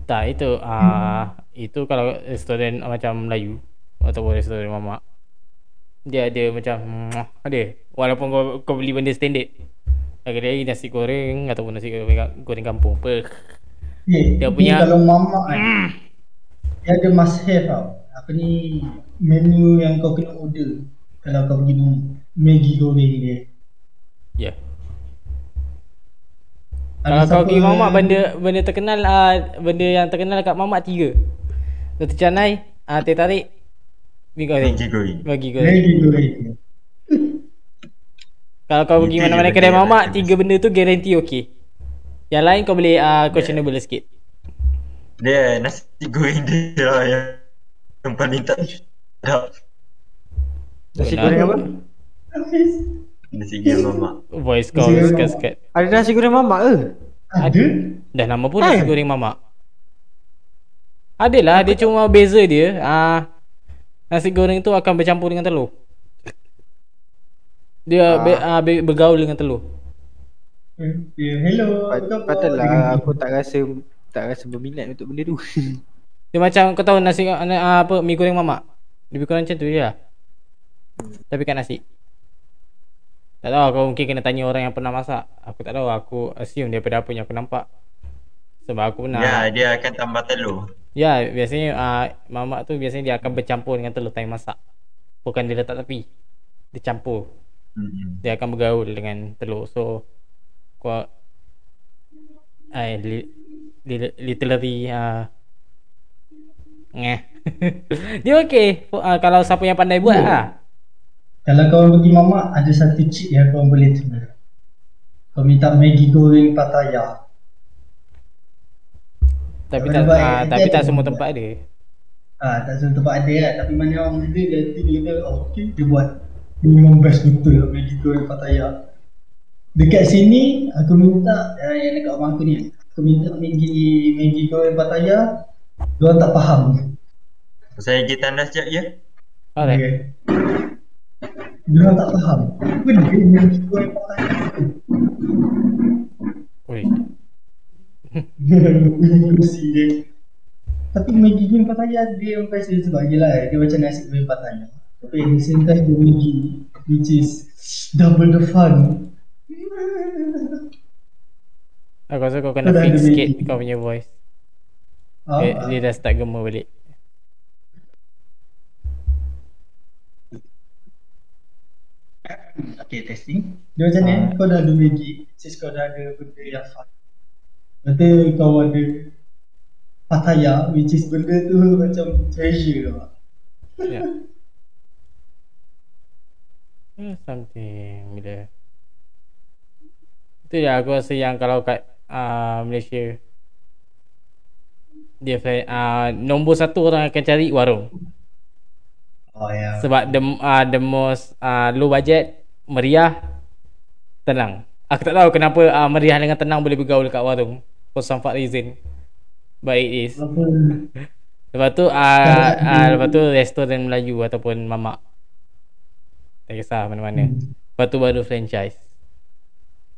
Tak itu uh, Itu kalau restoran macam Melayu Ataupun restoran mamak Dia ada macam Ada Walaupun kau, kau beli benda standard Lagi lagi nasi goreng Ataupun nasi goreng, goreng kampung. Apa Okay, Dia punya- kalau mamak kan Dia ada must have tau. Apa ni Menu yang kau kena order. Kalau kau pergi mamak Maggi goreng dia. Ya. Yeah. Kalau kau pergi mamak benda Benda terkenal uh, Benda yang terkenal kat mamak tiga. Satu canai uh, Teh tarik Mi goreng. Maggi goreng. Maggi goreng. Maggi goreng Kalau kau pergi mana-mana kedai mamak Tiga benda tu guarantee okey. Yang lain kau boleh uh, questionable sikit. Dia nasi goreng dia lah yang, yang paling tak sedap. Nasi goreng apa? Nasi goreng mamak. Voice kau sekat-sekat Ada nasi goreng mamak ke? Ada. Dah lama pun nasi goreng mamak. Adalah dia cuma beza dia. Ah nasi goreng tu akan bercampur dengan telur. Dia be, ah, be, bergaul dengan telur. Ya, hello. Pat- apa khabar? Patutlah aku tak rasa tak rasa berminat untuk benda tu. Dia macam kau tahu nasi ah, apa mi goreng mamak. Lebih kurang macam tu je lah. Tapi kat nasi. Tak tahu kau mungkin kena tanya orang yang pernah masak. Aku tak tahu aku assume daripada apa yang aku nampak. Sebab aku pernah. Ya, dia akan tambah telur. Ya, biasanya uh, mamak tu biasanya dia akan bercampur dengan telur time masak. Bukan dia letak tepi. Dia campur. Hmm. Dia akan bergaul dengan telur. So kau ai li, li, literally uh, ngeh. dia okey uh, kalau siapa yang pandai buat lah. Kalau kau pergi mamak ada satu cheat yang kau boleh tuna. Kau minta Maggi goreng Pattaya. Tapi Tak tak buat, uh, nanti tapi tak semua tempat ada. Ah, tak semua tempat ada lah. Tapi mana orang dia dia kata oh, okay, dia buat. Dia memang best betul lah Maggi goreng Pattaya. Dekat sini aku minta uh, yang dekat rumah aku ni. Aku minta Maggi Maggi goreng Pattaya. Diorang tak faham. Saya pergi tandas sekejap ya. Alright. Okay. Diorang tak faham. Apa dia Maggi goreng Pattaya? Oi. Kursi dia Tapi Maggi goreng Pattaya dia yang best dia sebab yelah dia macam nasi goreng Pattaya Tapi at the same time dia Maggi which is double the fun Aku rasa kau kena fix sikit kau punya voice. ah, Dia, ah. dia dah start gemar balik. Okay testing Dia macam ni Ah. kau dah ada Maggi Since kau dah ada benda yang fun Lepas kau ada Pattaya which is benda tu macam treasure tau Ya. Hmm, something bila Itu je aku rasa yang kalau kat uh, Malaysia Dia uh, Nombor satu orang akan cari warung. Oh ya. Sebab the, uh, the most uh, low budget Meriah Tenang. Aku tak tahu kenapa uh, meriah dengan tenang boleh bergaul kat warung For some fuck reason. But it is. Lepas tu uh, uh, Lepas tu restoran Melayu Ataupun mamak Tak kisah mana-mana. Lepas tu baru franchise.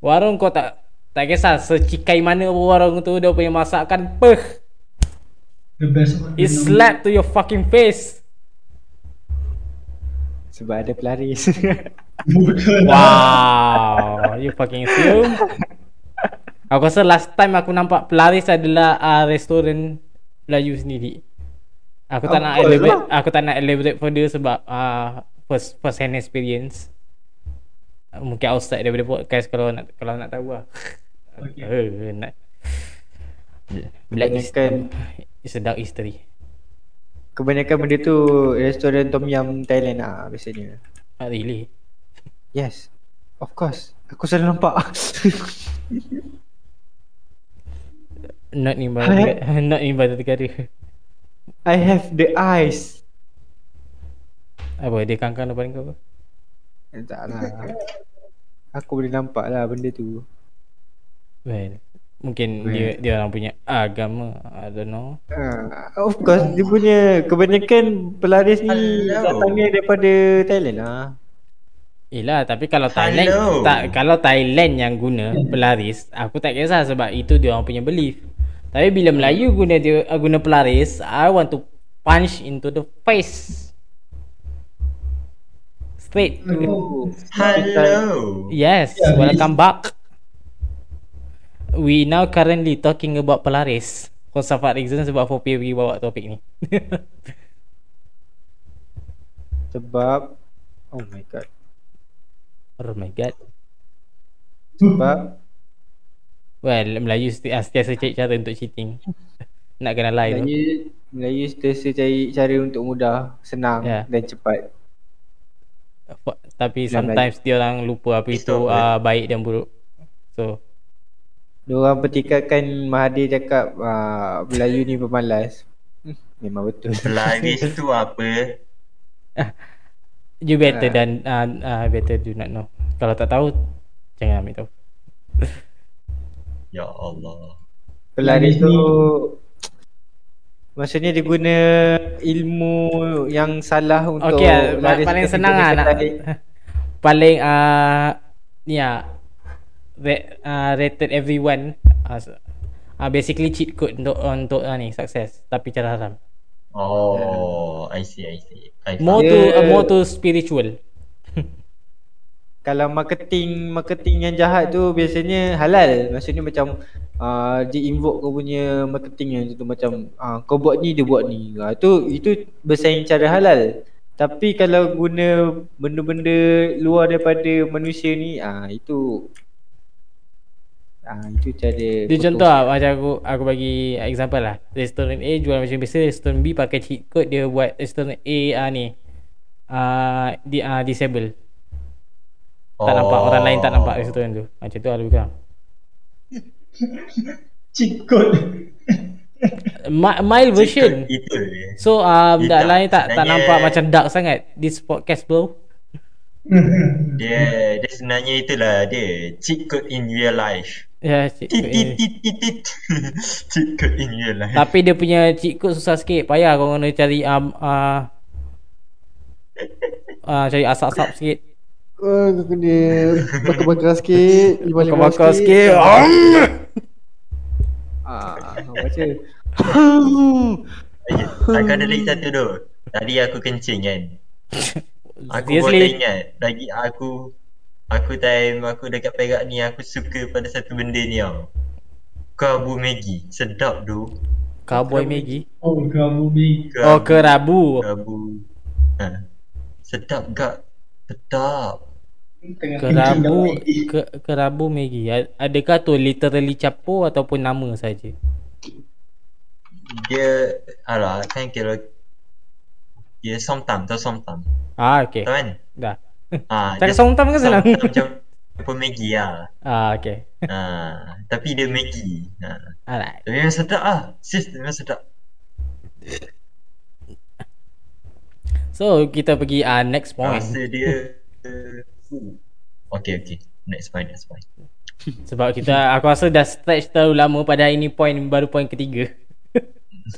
Warung kau tak Tak kisah Secikai mana pun warung tu Dia punya masakan Peh. The best one. It slap to your fucking face. Sebab ada pelaris. Wow You fucking assume Aku rasa last time aku nampak Pelaris adalah uh, restoran Melayu sendiri. Aku tak Of nak elaborate Aku tak nak elaborate further sebab uh, First first hand experience uh, Mungkin outside daripada podcast kalau nak kalau nak tahu lah Okay. uh, nak Black is, Kebanyakan- It's a dark history Kebanyakan benda tu restoran Tom Yum Thailand lah biasanya. Not really Yes. Of course. Aku selalu nampak. Not in. Batu Not in Batu Negara I have the eyes. Apa dia kangkang depan kau apa? Eh, Tak lah. Aku boleh nampak lah benda tu. Well Mungkin Well. dia dia orang punya agama I don't know Uh, of course dia punya kebanyakan pelaris ni datangnya daripada Thailand lah. Yelah tapi kalau Thailand Hello. tak kalau Thailand yang guna pelaris aku tak kisah sebab itu dia orang punya belief. Tapi bila Melayu guna dia guna pelaris I want to punch into the face. Oh, Hello. Yes, Yeah, welcome back. We now currently talking about pelaris. For some reason sebab Fopi pergi bawa topik ni. Sebab Oh my god. oh my god. Sebab Well, Melayu seti- ah, setiasa cari cara untuk cheating. Nak kena lie tu. Melayu Melayu sentiasa cari cara untuk mudah, senang Ya. dan cepat. Tapi sometimes dia orang lupa apa itu uh, baik dan buruk. So, Diorang pertikaikan Mahathir cakap uh, Melayu ni pemalas. Hmm, memang betul. Pelaris tu apa? you better Ah. dan uh, uh, better do not know. Kalau tak tahu, jangan ambil tahu. Ya Allah. Pelaris tu Maksudnya dia guna ilmu yang salah untuk Okey, ah, lari paling senang dia ah nak paling uh, ni ah ra- uh, rated everyone uh, uh, basically cheat code untuk untuk uh, ni sukses tapi cara haram. Oh, I see, I see. I More to uh, more to spiritual. Kalau marketing marketing yang jahat tu biasanya halal. Maksudnya macam uh, dia invoke kau punya marketing yang tu macam uh, kau buat ni dia buat ni. Uh, tu itu bersaing cara halal. Tapi kalau guna benda-benda luar daripada manusia ni ah uh, itu ah uh, itu cara Dia contoh lah macam aku aku bagi example lah. Restoran A jual macam biasa, restoran B pakai cheat code dia buat restoran A uh, ni uh, di uh, disable. Tak nampak orang lain tak nampak restoran tu. Macam tu lah lebih kurang. Cheat code. Ma- mild version. Je. So Dia tak- lain tak tak nampak macam dark sangat this podcast bro. Dia, dia sebenarnya itulah dia. Cheat code in real life. Ya. Cheat code in real life. Tapi dia punya code susah sikit. Payah kau kena cari um, uh, uh, cari asap-asap sikit. Kau kena bakar-bakar sikit, limbah-limbah Bakar sikit. Ah, baca. Okay. Aku ada lagi satu tu. Tadi aku kencing kan. Aku Seriously. ingat lagi aku aku time aku dekat Perak ni aku suka pada satu benda ni tau. Kabu Maggi. Sedap tu. Cowboy Maggi. Oh, kamu ni. Oh, kerabu. Kabu. Ha. Sedap gak. Sedap. Kerabu ke, kerabu Maggi. A- Adakah tu literally capo ataupun nama saja? Dia alah kan kira dia somtam tau somtam. Ah, okey. Tahu kan? Dah. Ha, Cakap somtam kan senang. Somtam macam apa Maggi lah. Ah, okey. Ha, tapi dia Maggi. Ha. Alright. Tapi memang sedap ah. Sis memang sedap. So, kita pergi uh, next point. Rasa dia uh, Okay okay Next point next point Sebab kita aku rasa dah stretch terlalu lama pada hari ni point baru point ketiga.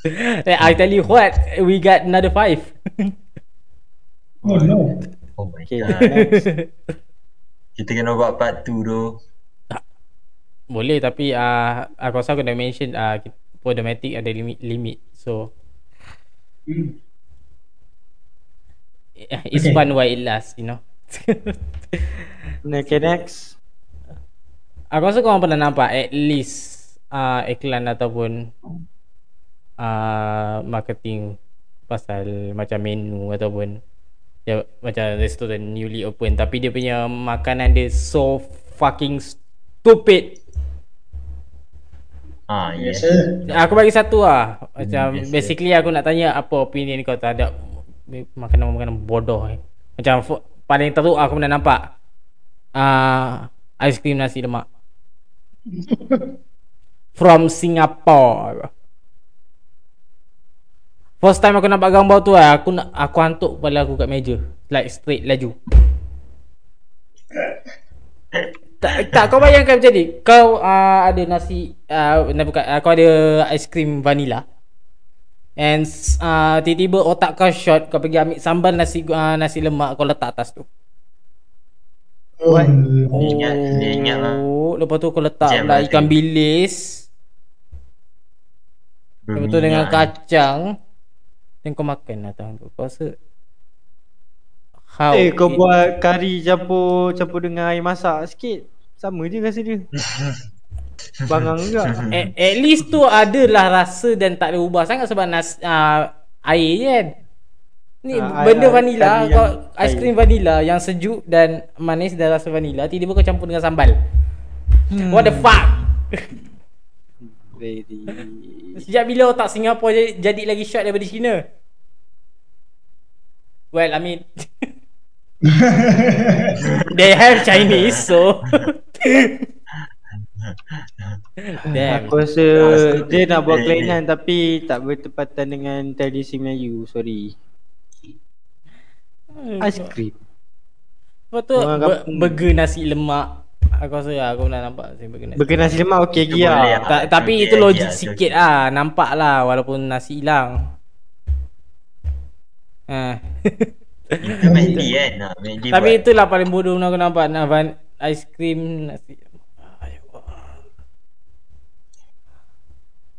Eh, I tell you what, we got another five. Oh no. Oh my Okay, god. Kita kena buat part 2 tu Boleh tapi uh, aku rasa aku dah mention uh, Podomatic ada limit limit. So Hmm. it's Okay. fun while it lasts, you know. Okay, next. aku rasa korang pernah nampak at least uh, iklan ataupun uh, marketing pasal macam menu ataupun dia macam restoran newly open tapi dia punya makanan dia so fucking stupid. Ah yes Biasa. Aku bagi satu lah Macam biasa. basically aku nak tanya Apa opinion kau terhadap Makanan-makanan bodoh eh. Macam paling teruk aku pernah nampak uh, Aiskrim nasi lemak. From Singapore. First time aku nampak gambar tu lah Aku nak aku hantuk kepala aku kat meja. Like straight laju. Tak, tak kau bayangkan macam ni. Kau uh, ada nasi uh, bukan, uh, Kau ada aiskrim vanilla And uh, tiba-tiba otak kau short Kau pergi ambil sambal nasi uh, nasi lemak Kau letak atas tu. Oh. Dia ingat Dia ingat lah. Oh, Lepas tu kau letak Jam pula lah ikan bilis. Lepas tu dengan kacang. Dan kau makan lah tangan tu Kau rasa How Eh, kau it- buat kari campur campur dengan air masak sikit. Sama je rasa dia. Bangang juga. at, at least tu adalah rasa dan tak ada ubah sangat sebab nas, uh, air je kan. Ni Ah, benda air- vanilla kari kau yang aiskrim vanilla yang sejuk dan manis dan rasa vanilla tiba-tiba kau campur dengan sambal. Hmm. What the fuck? Very. Sejak bila otak Singapura jadi, jadi lagi short daripada China? Well, I mean they have Chinese so Damn. Aku rasa dia nak buat dia- kelainan tapi tak bertepatan dengan tradisi Melayu. Sorry. Aiskrim. Lepas tu ber- kampung. burger nasi lemak Aku rasa lah, aku pernah nampak sih burger nasi. Burger nasi lemak okey lah. boleh, Ta- Ah, tapi okey itu logik lah, sikit ah, nampak lah walaupun nasi hilang. Ha. Itu McD kan. McD Tapi itulah paling bodoh aku nampak nak van aiskrim nasi.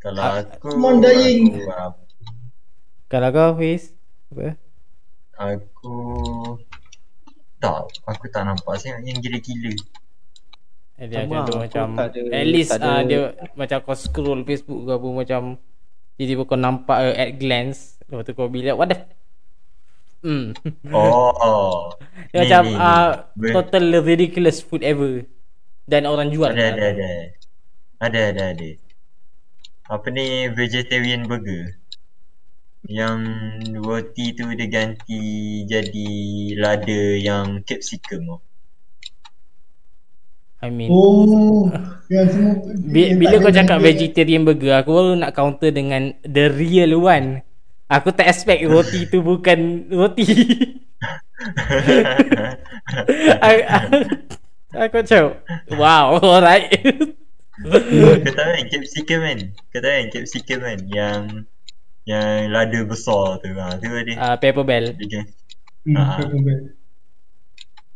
Kalau Ah, aku Come on, dying. aku, ah, Kalau kau Fiz apa? aku tak aku tak nampak sangat yang gila-gila. Eh, dia Sama macam tu macam ada- at least ada- ah, dia macam kau scroll Facebook ke apa macam tiba-tiba kau nampak uh, at glance lepas tu kau bilang what the f- hmm. Oh. dia Ni, macam ni, ni. uh, Ber- total ridiculous food ever dan orang jual Ada ada ada. Ada ada ada. Apa ni vegetarian burger. Yang roti tu dia ganti jadi lada yang capsicum tu. I mean Oh, yang semua bila tak kau cakap benda. vegetarian burger Aku baru nak counter dengan The real one Aku tak expect roti tu bukan roti aku, aku macam Wow alright Kau tahu kan capsicum kan? Kau tahu kan capsicum kan? Yang yang lada besar tu ha, tu dia. uh, Pepper Bell Dia kan. Hmm, Ah. pepper bell.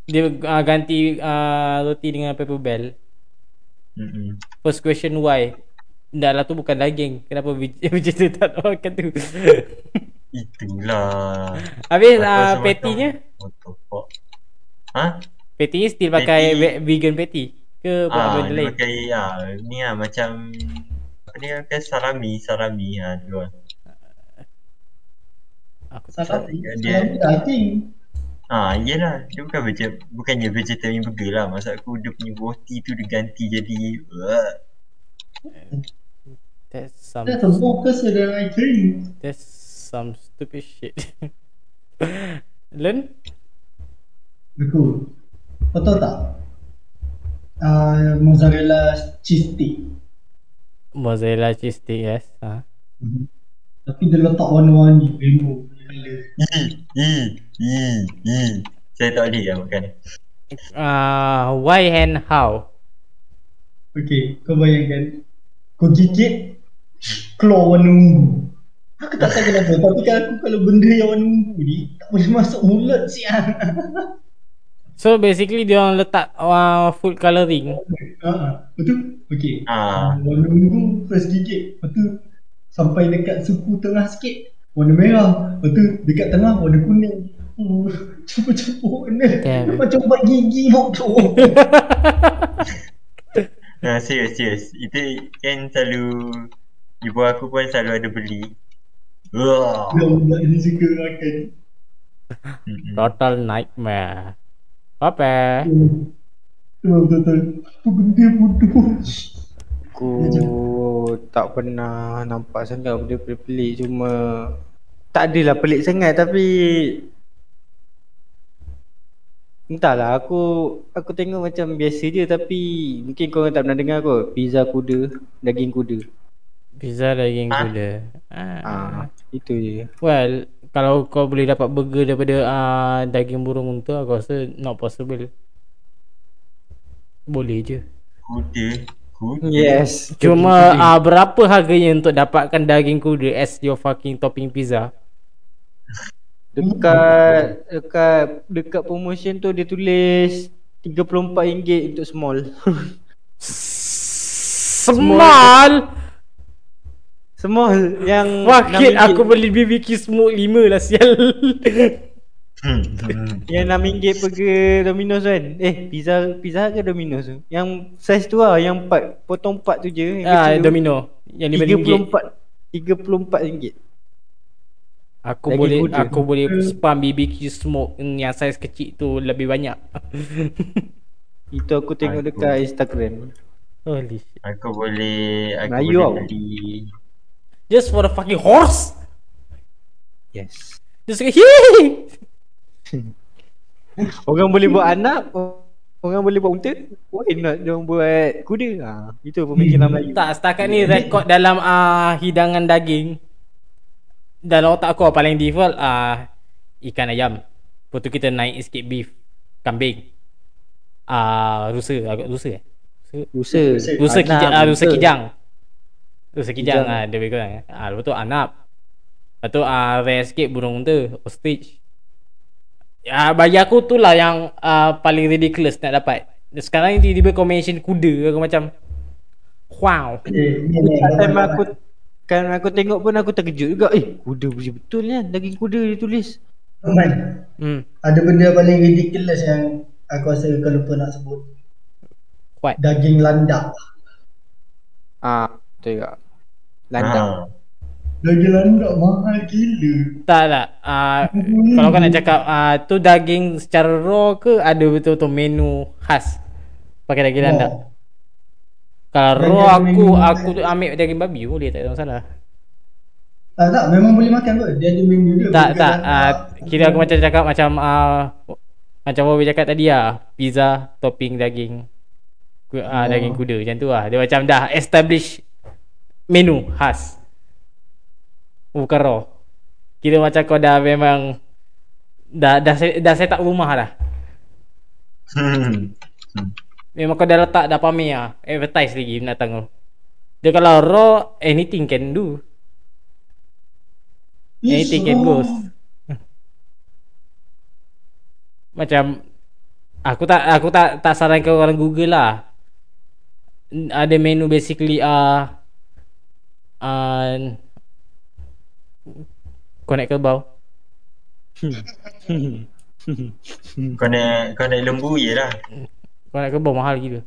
Dia uh, ganti uh, roti dengan Pepper Bell Mm-mm. First question why Dah lah tu bukan daging Kenapa veg- vegetarian tak nak makan tu Itulah. Habis uh, patty-nya macam, What the fuck? Ha? Patty-nya still pakai Patty- ve- vegan patty Ke buat Ah, benda dia lain pakai ah, ni ah macam apa ni pakai salami, salami ah tu lah. Aku Salah Dia- Salah daging. Ah, iyalah. Dia bukan vege, bukannya vegetarian burger lah. Maksud aku dia punya roti tu diganti jadi uh, That's some That's a focus dalam ice cream. That's some stupid shit. Learn? Betul. Kau tahu tak? Uh, mozzarella cheese stick. Mozzarella cheese stick, yes. Ha. Mhm. Tapi dia letak warna-warni rainbow i i i i. Saya tak boleh lah makan. Uh, why and how? Okay, kau bayangkan Kau gigit Keluar warna ungu Aku tak tahu kenapa Tapi kan aku kalau benda yang warna ungu ni Tak boleh masuk mulut siang So basically dia orang letak uh, food coloring. ha, Betul? Okay Ah. Warna ungu first gigit Lepas tu Sampai dekat suku tengah sikit Warna merah Lepas tu dekat tengah warna kuning Oh, campur-campur warna Damn. Macam buat gigi bodoh Nah, serius, serius. Itu kan selalu ibu aku pun selalu ada beli. Wah. Budak ni suka makan. Total nightmare. Apa? Hmm. Betul-betul Apa benda bodoh Aku tak pernah nampak sangat benda pelik-pelik cuma tak adalah pelik sangat tapi Entahlah aku aku tengok macam biasa je tapi mungkin korang tak pernah dengar kot pizza kuda daging kuda. Pizza daging Ah. kuda. Ah. Ah, itu je. Well, kalau kau boleh dapat burger daripada uh, daging burung unta, aku rasa not possible. Boleh je. Kuda. Kuda. Yes. Cuma uh, berapa harganya untuk dapatkan daging kuda as your fucking topping pizza? dekat dekat dekat promotion tu dia tulis RM34 untuk small. Small. small yang Fuck it, RM6. aku beli BBQ smoke 5 lah sial. Hmm, hmm. Yang RM6 burger Domino's kan Eh pizza Pizza ke Domino's tu Yang size tu lah Yang 4 Potong 4 tu je yang ah, tu. Domino. Yang RM5. RM34 RM34 Aku Daging boleh kuda. aku boleh spam BBQ smoke yang saiz kecil tu lebih banyak. Itu aku tengok Aku- dekat Instagram Holy shit. Aku boleh aku Melayu boleh beli Just for the fucking horse. Yes Just like hee. Orang boleh buat anak Orang boleh buat unta Why not Diorang buat kuda ha, Itu pemikiran Melayu Tak setakat ni rekod dalam ah hidangan daging. Dalam otak aku paling default ah ikan ayam. Lepas tu kita naik sikit beef kambing. Ah rusa, agak rusa eh. Rusa. Rusa rusa rusa. kijang. Rusa kijang, Kijang. ah dia lebih kurang. Ah lepas tu anap. Lepas tu ah rare sikit burung tu, ostrich. Ya bagi aku tu lah yang ah, paling ridiculous nak dapat. Sekarang ni tiba-tiba kau mention kuda aku macam wow. Eh. Time aku kan aku tengok pun aku terkejut juga. Eh, kuda betul kan daging kuda dia tulis. Man, Hmm. ada benda paling ridiculous yang aku rasa kau lupa nak sebut. What? Daging landak. Ah, betul juga. Landang. Ah. Daging landak mahal gila. Tak tak. Ah kalau kau nak cakap ah tu daging secara raw ke ada betul-betul menu khas pakai daging landak. Raw. Kalau Daging raw aku aku khas. ambil daging babi boleh tak ada masalah. Tak tak, memang boleh makan kot. Dia ada menu dia. Tak tak landak. ah kira aku macam cakap macam ah macam Wabi cakap tadi ah pizza topping daging ah Oh. daging kuda macam tu lah. Dia macam dah establish menu khas. Bukan raw. Kira macam kau dah memang dah dah dah set up rumah dah. Hmm. Memang kau dah letak dah pamer lah Advertise lagi binatang tu Dia kalau raw Anything can do Anything can go Macam Aku tak Aku tak tak sarankan orang Google lah Ada menu basically uh, uh, Connect kerbau Kau nak kau nak lembu je lah. Connect kerbau mahal gila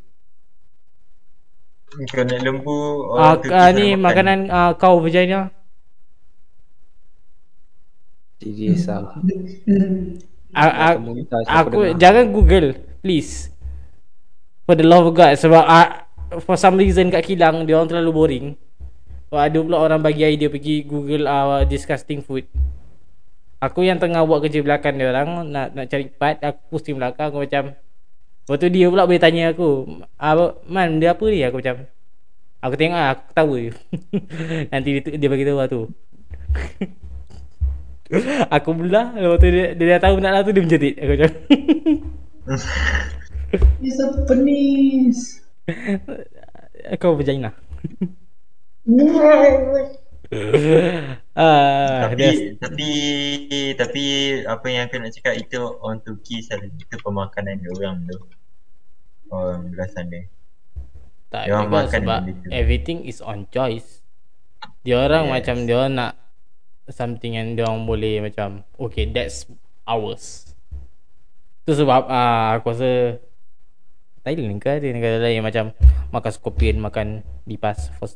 Kau nak lembu Ah, orang tu uh, kita ni makan. makanan uh, cow vagina Serius lah. A- a- Komunitas Aku jangan Google please. For the love of God sebab uh, for some reason kat kilang dia orang terlalu boring. Wah, ada pula orang bagi idea pergi Google uh, disgusting food. Aku yang tengah buat kerja belakang dia orang nak nak cari part aku pusing belakang aku macam Lepas tu dia pula boleh tanya aku ah, Man dia apa ni? Aku macam Aku tengok lah aku ketawa je. Nanti dia, dia bagi tahu lah tu. Aku belah Lepas tu dia, dia dah tahu nak lah tu dia menjerit. Aku macam It's a penis. Kau vagina Ah, tapi tapi tapi apa yang aku nak cakap itu orang Turki selalu itu pemakanan dia orang tu. Orang belasan dia. tak dia orang makan sebab everything is on choice. Dia orang Yes. macam dia orang nak something yang dia orang boleh macam okay that's ours. Tu sebab ah aku rasa Thailand ke ada negara lain yang macam makan scorpion, makan lipas for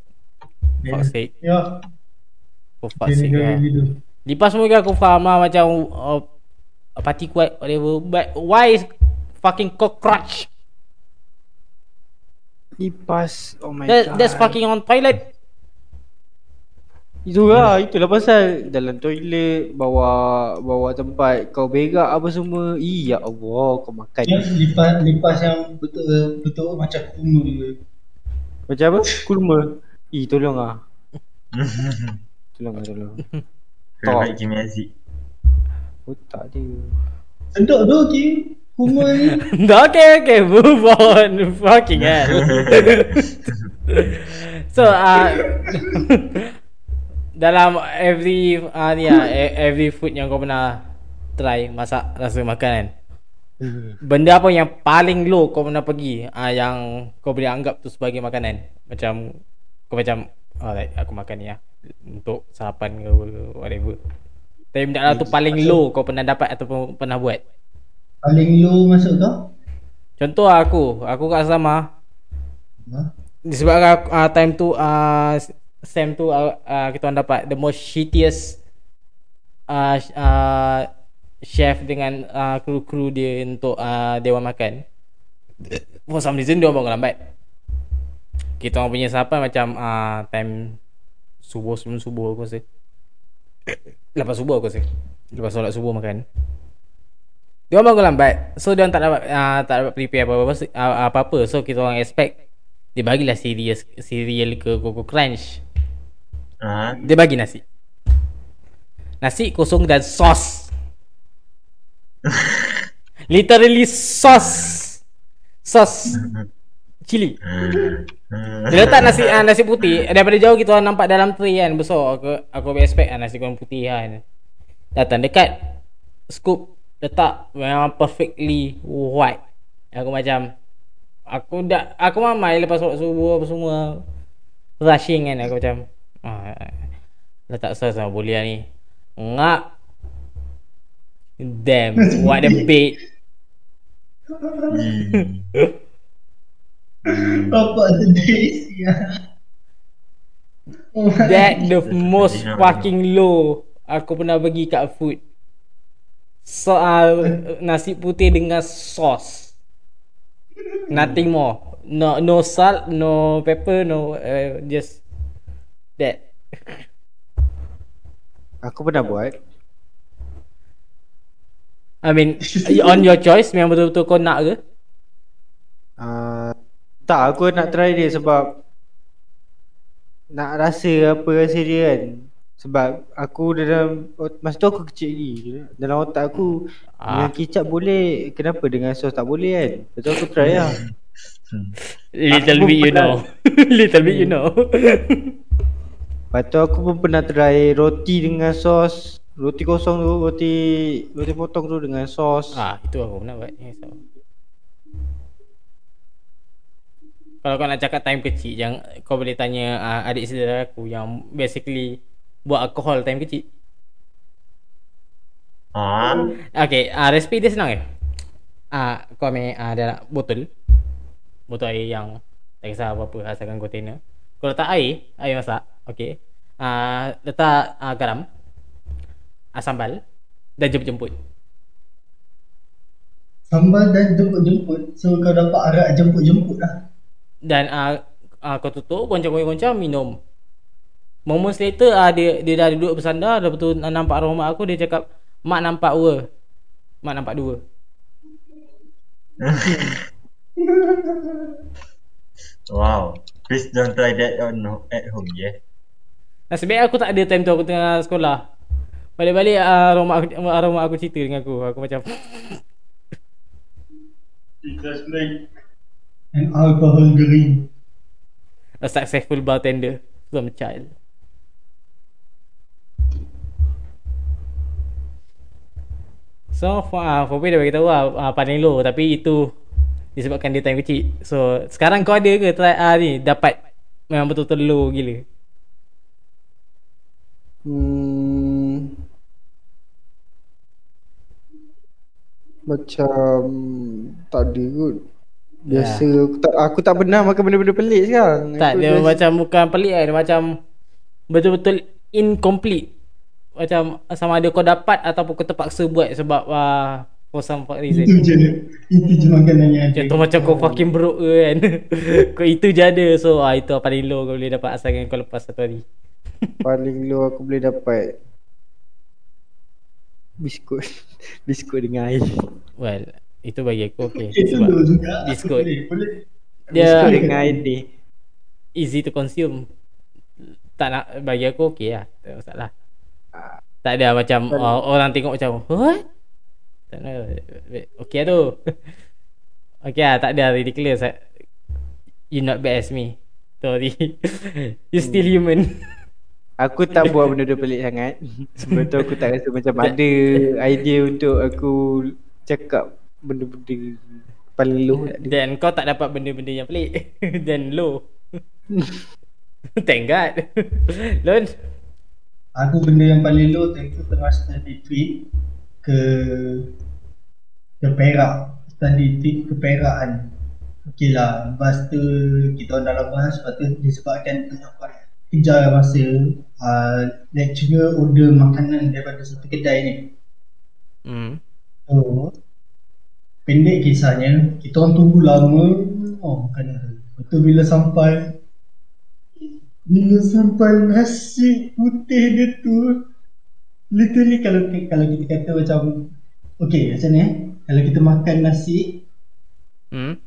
fuck's sake. Ya, For dia fuck's sake negara lah. gitu. Lipas mungkin aku faham lah macam uh, party kuat whatever but why is fucking cockroach Lipas. Oh my that, god. that's fucking on toilet Itu lah, itulah pasal dalam toilet bawa bawa tempat kau berak apa semua. Iya Allah, kau makan. Yang lipas lipas yang betul betul macam kumul. Macam apa? Kurma. Ih, tolong ah. Tolong ah, tolong. Kau baik Kimi Aziz. Otak dia. Sedap tu Kim. Kumul ni. okay okay move on fucking hell so uh, dalam every uh, ni lah, e- every food yang kau pernah try masak rasa makanan benda apa yang paling low kau pernah pergi uh, yang kau boleh anggap tu sebagai makanan macam kau macam alright aku makan ni lah untuk sarapan ke whatever tapi benda lah tu paling low kau pernah dapat ataupun pernah buat Paling low masuk kau? Contoh lah aku, aku kat Sama Ha? Disebabkan aku, uh, time tu uh, Sam tu uh, uh, kita orang dapat the most shittiest uh, uh, chef dengan uh, kru-kru dia untuk uh, dewan makan. For some reason dia orang bangun lambat. Kita orang punya sarapan macam uh, time subuh sebelum subuh aku rasa. Lepas subuh aku rasa. Lepas solat subuh makan. Dia orang bangun lambat. So dia orang tak dapat uh, tak dapat prepare apa-apa uh, apa-apa. So kita orang expect dia bagilah cereal cereal ke Coco Crunch. Ha? Dia bagi nasi. Nasi kosong dan sos. Literally sos. sos cili. Hmm. Dia letak nasi uh, nasi putih daripada jauh kita orang nampak dalam tray kan besar aku aku expect uh, nasi goreng putih kan. Datang dekat scoop letak memang perfectly white. Aku macam aku dah aku mamai lepas solat subuh apa semua rushing kan aku macam ah, letak sos sama boleh lah ni. Ngap. Damn, what a bait. Bapak sedih my That the most fucking low aku pernah pergi kat food. Soal nasi putih dengan sos. Nothing more. No no salt, no pepper, no uh, just that. Aku pernah buat. I mean on your choice memang betul-betul kau nak ke? Uh, tak, aku nak try dia sebab nak rasa apa rasa dia kan. Sebab aku dalam masa tu aku kecil lagi. Dalam otak aku Ah. dengan kicap boleh, kenapa dengan sos tak boleh kan? Lepas tu aku try lah. Little Aku bit you pernah- know. Little bit you know. Lepas tu aku pun pernah try roti dengan sos. Roti kosong tu, roti roti potong tu dengan sos. ah, itu aku pernah buat. Kalau kau nak cakap time kecil yang kau boleh tanya uh, adik saudara aku yang basically buat alkohol time kecil. Ah. Okay, uh, resipi dia senang ke? Ah, uh, kau ambil uh, ada botol. Botol air yang tak kisah apa-apa asalkan container. Kau letak air, air masak. Okay. Ah, uh, letak uh, garam. Uh, sambal dan jemput-jemput. Sambal dan jemput-jemput So kau dapat arak jemput-jemput lah Dan uh, uh, kau tutup, goncang-goncang minum. Moments later uh, dia dia dah duduk bersandar, dah betul nampak arwah mak aku dia cakap, "Mak nampak dua." Mak nampak dua. Wow. Please don't try that on at home, yeah. Nasib baik aku tak ada time tu aku tengah sekolah. Balik-balik uh, arwah mak aku, arwah mak aku cerita dengan aku. Aku macam And alcohol drink a successful bartender from a child. So for, uh, for dah bagi tahu lah uh, paling low tapi itu disebabkan dia time kecil. So sekarang kau ada ke try uh, ni dapat memang betul-betul low gila. Hmm, macam tak ada kot. Biasa aku tak aku tak pernah makan benda-benda pelik sekarang. Tak Aku dia just- macam bukan pelik kan dia macam betul-betul incomplete. Macam sama ada kau dapat ataupun kau terpaksa buat sebab uh, for some fuck reason. Itu je Itu je makanan yang ada Contoh macam kau fucking broke ke kan Kau itu je ada So ah, itu paling low kau boleh dapat Asalkan kau lepas satu hari paling low aku boleh dapat biskut. biskut dengan air. Well Itu bagi aku okay Itu Sebab biskut. Boleh, boleh. Dia Biskut dengan air ni. easy to consume. Tak nak Bagi aku okay lah. Tak ada masalah. Tak ada macam uh, Orang tengok macam What? Tak ada. Okay lah tu. Okay lah tak ada ridiculous. You not bad as me. Sorry. You still human. Aku tak buat benda-benda pelik sangat. Sebab tu aku tak rasa macam ada idea untuk aku cakap benda-benda paling low. Dan kau tak dapat benda-benda yang pelik. Dan low. Thank God. Lon? Aku benda yang paling low time tu tengah study trip ke ke Perak. Study trip ke Perak kan Okey lah Lepas tu kita orang dalam bas Lepas tu disebabkan tengah buat kejar masa uh, Lecturer order makanan daripada satu kedai ni. Hmm. So Pendek kisahnya Kita orang tunggu lama. Oh Lepas tu bila sampai? Bila sampai nasi putih dia tu Literally kalau kalau kita kata macam Okay macam ni eh. Kalau kita makan nasi Hmm.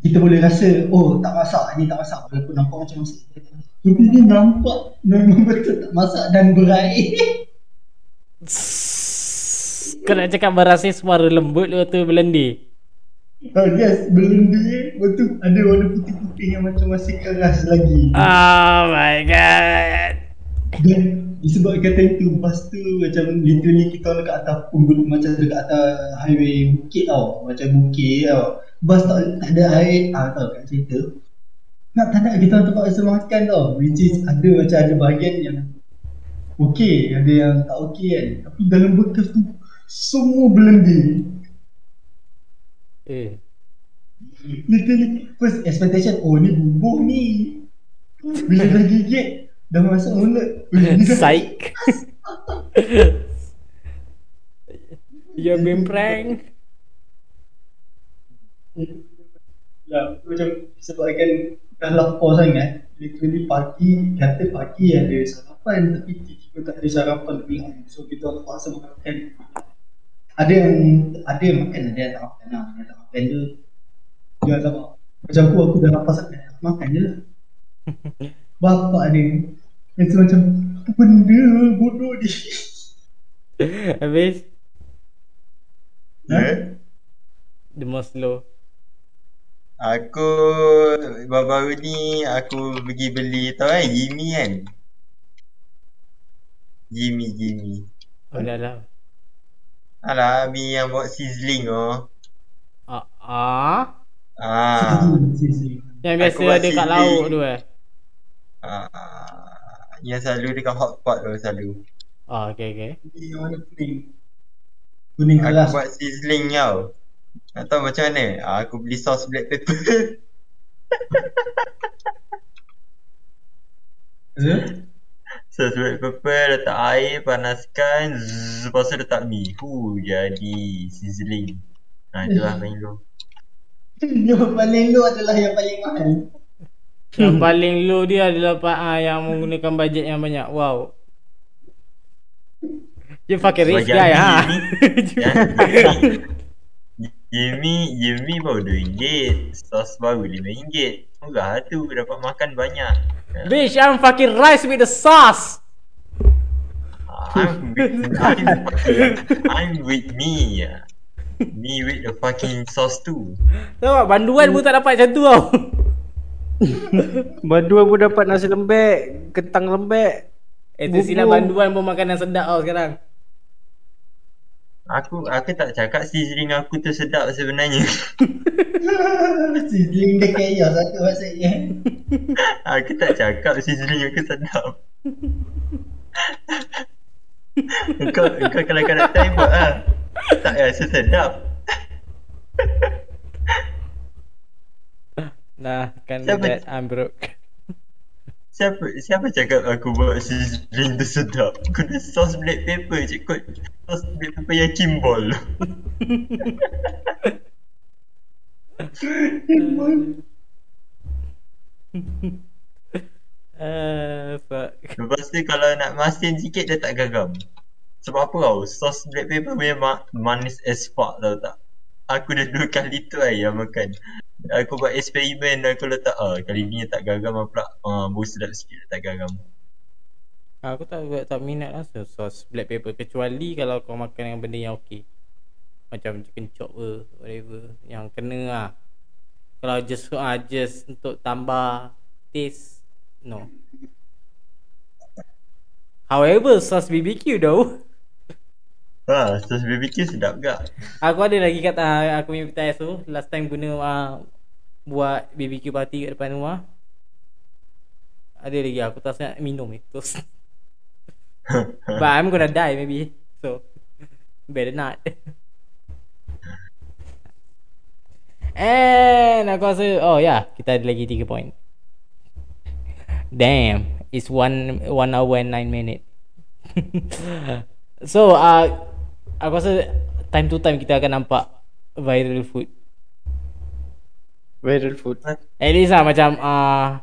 Kita boleh rasa Oh tak masak Ni tak masak. Walaupun nampak macam masak. Tapi dia nampak Memang betul tak masak Dan berair Kau nak cakap berasa suara lembut Lepas tu berlendir Oh yes, belum dia Lepas tu ada warna putih-putih yang macam masih keras lagi. Oh my god. Dan disebabkan time tu Bas tu macam literally kita orang dekat atas punggul Macam dekat atas highway bukit tau. Macam bukit tau. Bas tak, tak ada air. Ah, tau kat cerita. Nak tak nak kita orang tempat rasa makan tau. Which is ada macam ada bahagian yang Okay, ada yang tak okay kan. Tapi dalam bekas tu Semua blending Eh. Literally First expectation Oh ni bubur ni Bila dah gigit Dah masuk mulut Psych. You've been prank. Ya, macam sebabkan dah lapar sangat Literally pagi, kata pagi ada sarapan Tapi tiba-tiba tak ada sarapan pula So kita terpaksa makan Ada yang, ada yang makan, ada yang tak makan lah Yang tak makan tu Dia tak apa Macam aku, aku dah lapar sangat Aku makan je lah Bapak dia Yang macam Apa benda bodoh ni Habis Ya. the most low. Aku baru-baru ni aku pergi beli tau kan Jimmy kan. Jimmy Jimmy. Oh dah lah. Alah mi yang buat sizzling oh. Ah, ah. Ah. Yang biasa Aku ada kat lauk tu eh. ah. Yang selalu dekat hotpot tu selalu. Okay, okay. Yang warna kuning Kuning Aku keras buat sizzling tau. Nak tahu macam mana? Ah, Aku beli sos black pepper. Ya? Sos black pepper, letak air, panaskan, zzz, lepas tu letak mi. Hu, jadi sizzling. Ha, itulah paling low. Yang paling low adalah yang paling mahal Yang paling low dia adalah pak ah, yang menggunakan bajet yang banyak. Wow. You fucking rich guy ha. Ya. Jimmy, Jimmy baru RM2. Sos baru RM5. Murah tu dapat makan banyak. Bitch, I'm fucking rice with the sauce. I'm with, I'm, I'm with me. Me with the fucking sauce too. Tahu tak, banduan pun tak dapat macam tu tau. Banduan pun dapat nasi lembek, kentang lembek. Eh, tu silap banduan pun makanan sedap tau sekarang. Aku aku tak cakap sizzling aku tu sedap sebenarnya. Sizzling dia chaos aku maksudnya aku tak cakap sizzling aku sedap. kau kau kalau kau nak try buat ah. Tak rasa sedap. Nah, kan that I'm broke. Siapa siapa cakap aku buat sizzling tu sedap? Guna sos black pepper je kot. Sos black pepper yang kimball. Uh, fuck. Lepas tu kalau nak masin sikit dia tak gagam. Sebab apa tau? Sos black pepper memang manis as fuck tau tak? Aku dah dua kali tu lah yang makan. Aku buat eksperimen aku letak ah kali ni tak gagam ah pula. Ah bau sedap sikit tak gagam. Aku tak tak minat lah so- sos black pepper kecuali kalau kau makan yang benda yang okey. Macam chicken chop ke whatever yang kena lah. Kalau just ah just untuk tambah taste no. However, sos BBQ though. Ha, sos BBQ sedap gak. Aku ada lagi kat uh, aku punya PTS tu last time guna uh, buat BBQ party kat depan rumah. Ada lagi aku tak nak minum eh terus. But I'm gonna die maybe. So better not. And aku rasa oh yeah, kita ada lagi 3 point. Damn, it's 1 1 hour and 9 minute. so uh, aku rasa time to time kita akan nampak viral food. Viral food. At least lah macam uh,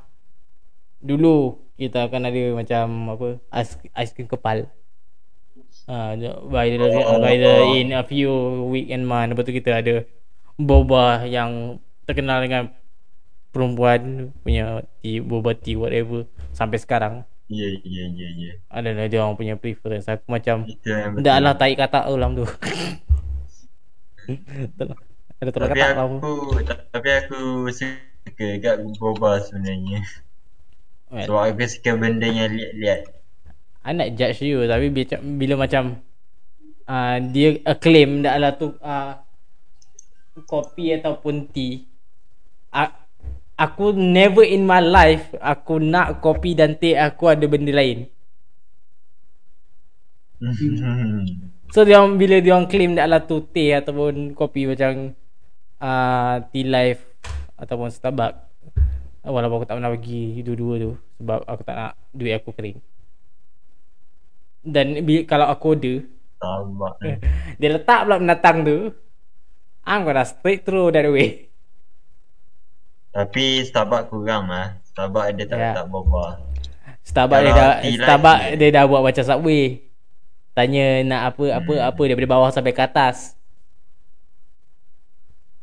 dulu kita akan ada macam apa ais ais krim kepal. Ah uh, viral Oh. viral in a few week and month lepas tu kita ada boba yang terkenal dengan perempuan punya tea, boba tea whatever sampai sekarang Ya ya ya ya. adalah dia orang punya preference aku macam. Dah lah taik kata ulam tu. Lah. Ada tolak ketak aku lah. Tapi aku suka kat boba sebenarnya Well, Sebab aku suka benda yang liat-liat I nak judge you tapi bila, bila macam uh, dia acclaim dah lah tu uh, kopi ataupun tea. Uh, aku never in my life aku nak kopi dan teh aku ada benda lain. So dia orang- bila dia orang claim dah lah tu teh ataupun kopi macam uh, tea life ataupun Starbucks walaupun aku tak pernah pergi dua-dua tu sebab aku tak nak duit aku kering. Dan bila, kalau aku order dia letak pula pendatang tu I'm gonna straight through that way Tapi Starbucks kurang lah. Starbucks dia tak Ya. letak boba Starbucks dia dah Starbucks dia- dia dah buat macam Subway. Tanya nak apa apa Hmm. apa daripada bawah sampai ke atas.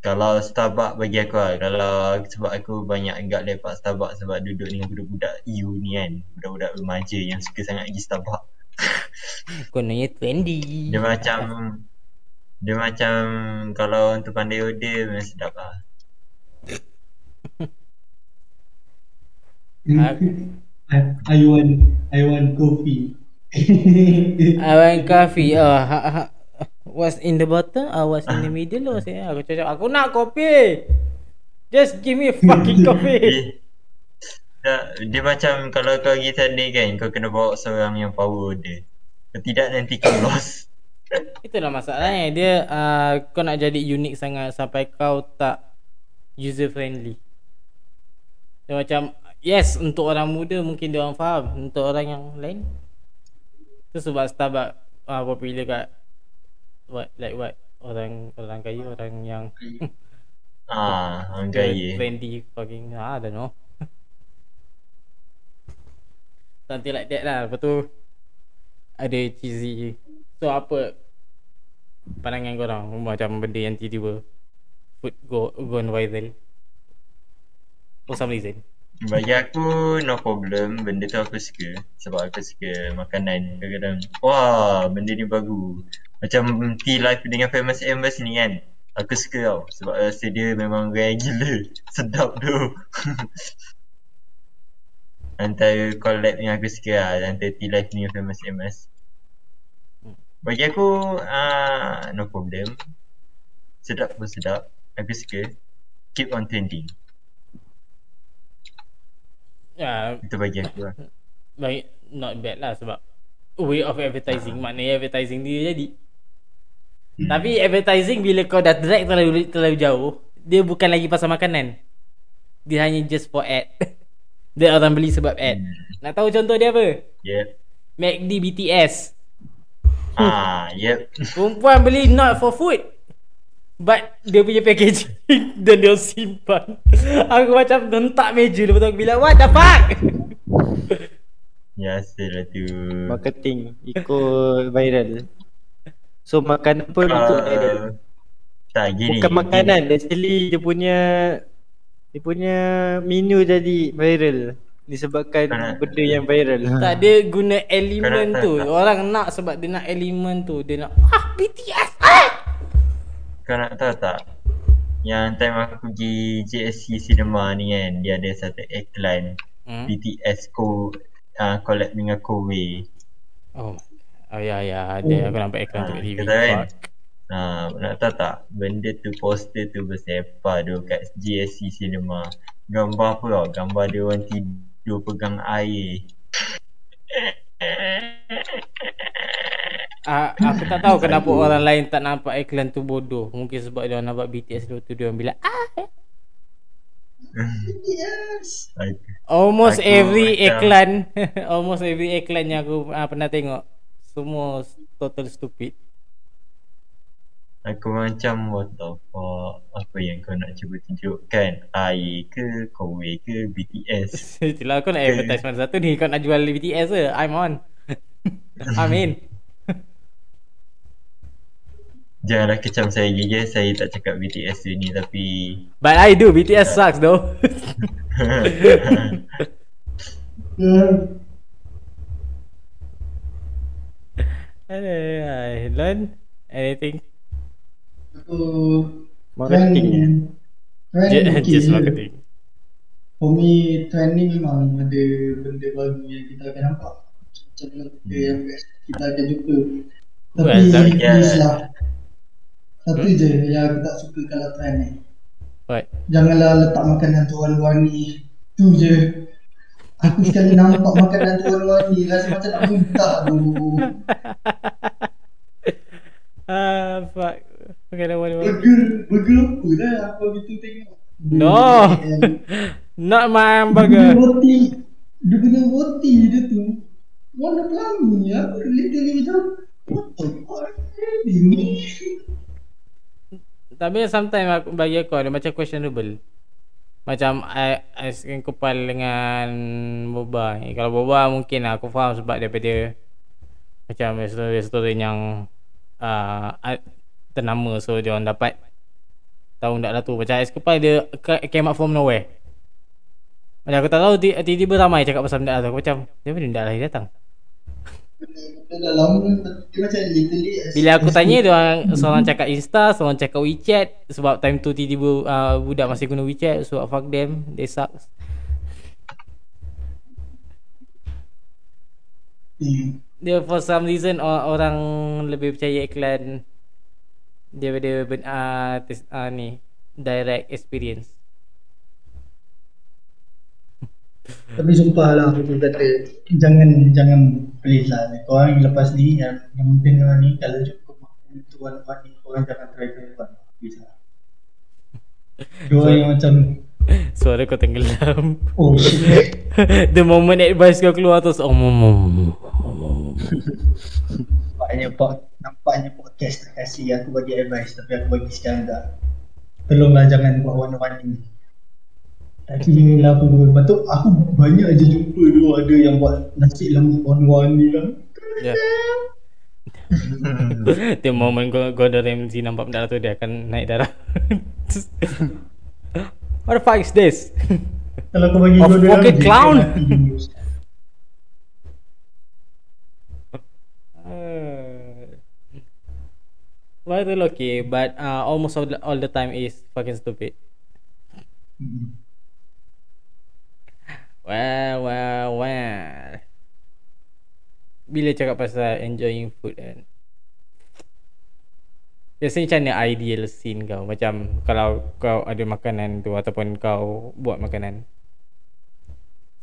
Kalau Starbucks bagi aku lah. Kalau sebab aku banyak agak lepak Starbucks Sebab duduk dengan budak-budak EU ni kan. Budak-budak remaja yang suka sangat pergi Starbucks. Kononnya trendy. Dia macam Dia macam Kalau untuk pandai order memang sedap lah I, I want I want coffee. I want coffee. Oh, ha, ha, What's in the bottom or what's in the middle? Or say, Aku cakap aku nak kopi. Just give me a fucking coffee. Dia, dia, dia macam Kalau kau pergi sana kan Kau kena bawa seorang yang power order Kalau tidak nanti kau lost Itulah masalahnya. Dia uh, Kau nak jadi unik sangat Sampai kau tak User friendly Dia macam Yes Untuk orang muda Mungkin dia orang faham. Untuk orang yang lain Tu sebab Starbucks uh, Popular kat What Like what? Orang Orang kaya Orang yang Ah, orang kaya. Friendly Fucking I don't know. Something like that lah. Lepas tu Ada cheesy. So apa Pandangan korang Macam benda yang tiba-tiba Food go Gone viral? For some reason Bagi aku no problem. Benda tu aku suka. Sebab aku suka makanan. Kadang-kadang Wah benda ni bagus. Macam tea life dengan famous Amos ni kan Aku suka tau. Sebab rasa dia memang rare gila. Sedap tu. Antara collab yang aku suka lah Antara tea life ni famous Amos Bagi aku uh, No problem. Sedap pun sedap. Aku suka. Keep on trending Ya. Itu bagi aku lah. Baik Not bad lah sebab Way of advertising. Maknanya advertising dia jadi. Tapi advertising Bila kau dah drag terlalu, terlalu jauh Dia bukan lagi pasal makanan. Dia hanya just for ad. Dia orang beli sebab ad. Nak tahu contoh dia apa? Yep. MACD BTS Ah, yep. Perempuan beli not for food But dia punya packaging Dan dia simpan. Aku macam hentak meja Lepas tu aku bilang What the fuck? Biasalah tu. Marketing Ikut viral. So makanan pun ikut viral. uh, Tak gini Bukan makanan Actually dia punya Dia punya menu jadi viral. Disebabkan Ah. benda yang viral. Tak dia guna elemen tu. tak- Orang nak sebab dia nak elemen tu. Dia nak Ah BTS ah! Kau nak tahu tak? Yang time aku pergi JSC Cinema ni kan Dia ada satu iklan hmm? BTS co uh, collab dengan Kowe Oh. Oh ya ya. Ada aku nampak iklan tu kat Ah, TV kau tahu kan? Ha, nak tahu tak? Benda tu poster tu bersepah tu kat JSC Cinema. Gambar apa tau? Gambar dia orang tidur pegang air Ah, Aku tak tahu kenapa orang lain tak nampak iklan tu bodoh. Mungkin sebab dia nampak BTS dulu tu Dia orang bilang ah Yes. Aku- Almost Aku every macam- iklan Almost every iklan yang aku uh, pernah tengok. Semua total stupid. Aku macam what the fuck? Apa yang kau nak cuba tunjukkan? Air ke Kowe ke BTS Itulah aku nak advertise mana satu ni. Kau nak jual BTS ke? I'm on. I'm in Janganlah kecam saya je Saya tak cakap BTS tu ni Tapi But I do BTS sucks though Hmm. Aduh, Lon Anything Aku Marketingnya. Trend Je- okey Just je. marketing. For me, trend ni memang ada benda baru yang kita akan nampak. Macam benda yang best kita akan jumpa. Tapi Well, lah. Satu Hmm? je yang aku tak suka kalau trend ni. What? Janganlah letak makanan tuan-wani. Tu je. Aku sekali nampak makanan tuan-wani rasa macam nak muntah tu. Ah, fuck. Okay, dah boleh. Burger, burger apa dah apa gitu tengok. No. Not my Dia punya hamburger. roti Dia punya roti dia tu Warna pelangi Aku literally macam What the fuck Ini Tapi sometimes aku, bagi aku ada macam questionable. Macam I skin kepal dengan boba. Eh, kalau boba mungkin aku faham sebab daripada macam restoran-restoran yang uh, ternama so dia orang dapat tahu tak lah tu. Macam ais kepal dia ca- came out from nowhere. Macam aku tak tahu ti- tiba-tiba ramai cakap pasal benda tu. Aku macam dia benda lagi datang. Dia dah lama Dia macam literally as- Bila aku tanya dia orang seorang cakap Insta, seorang cakap WeChat sebab time tu tiba-tiba uh, budak masih guna WeChat so fuck them, they sucks. Hmm. Dia for some reason or- orang lebih percaya iklan daripada uh, tes, uh, ni direct experience. Tapi sumpah lah Aku kata Jangan Jangan Please lah Korang yang lepas ni Yang, yang dengar ni Kalau cukup makan Tuan-tuan ni Korang jangan try tuan Please lah Dua yang macam Suara kau tenggelam. Oh shit The moment advice kau keluar terus oh mom mom. Nampaknya pod, nampaknya podcast tak kasih aku bagi advice tapi aku bagi sekarang tak. Tolonglah jangan buat warna-warni. Tapi lah aku lepas tu aku banyak je jumpa tu ada yang buat nasi lemak warna-warni lah. Yeah. The moment kau Gordon Ramsay nampak benda tu dia akan naik darah. What the fuck is this? Kalau kau bagi kau dia fucking clown. Viral okay but uh, almost all the, all the time is fucking stupid. Well, well, well. Bila cakap pasal enjoying food kan. Biasanya macam mana ideal scene kau? Macam kalau kau ada makanan tu ataupun kau buat makanan.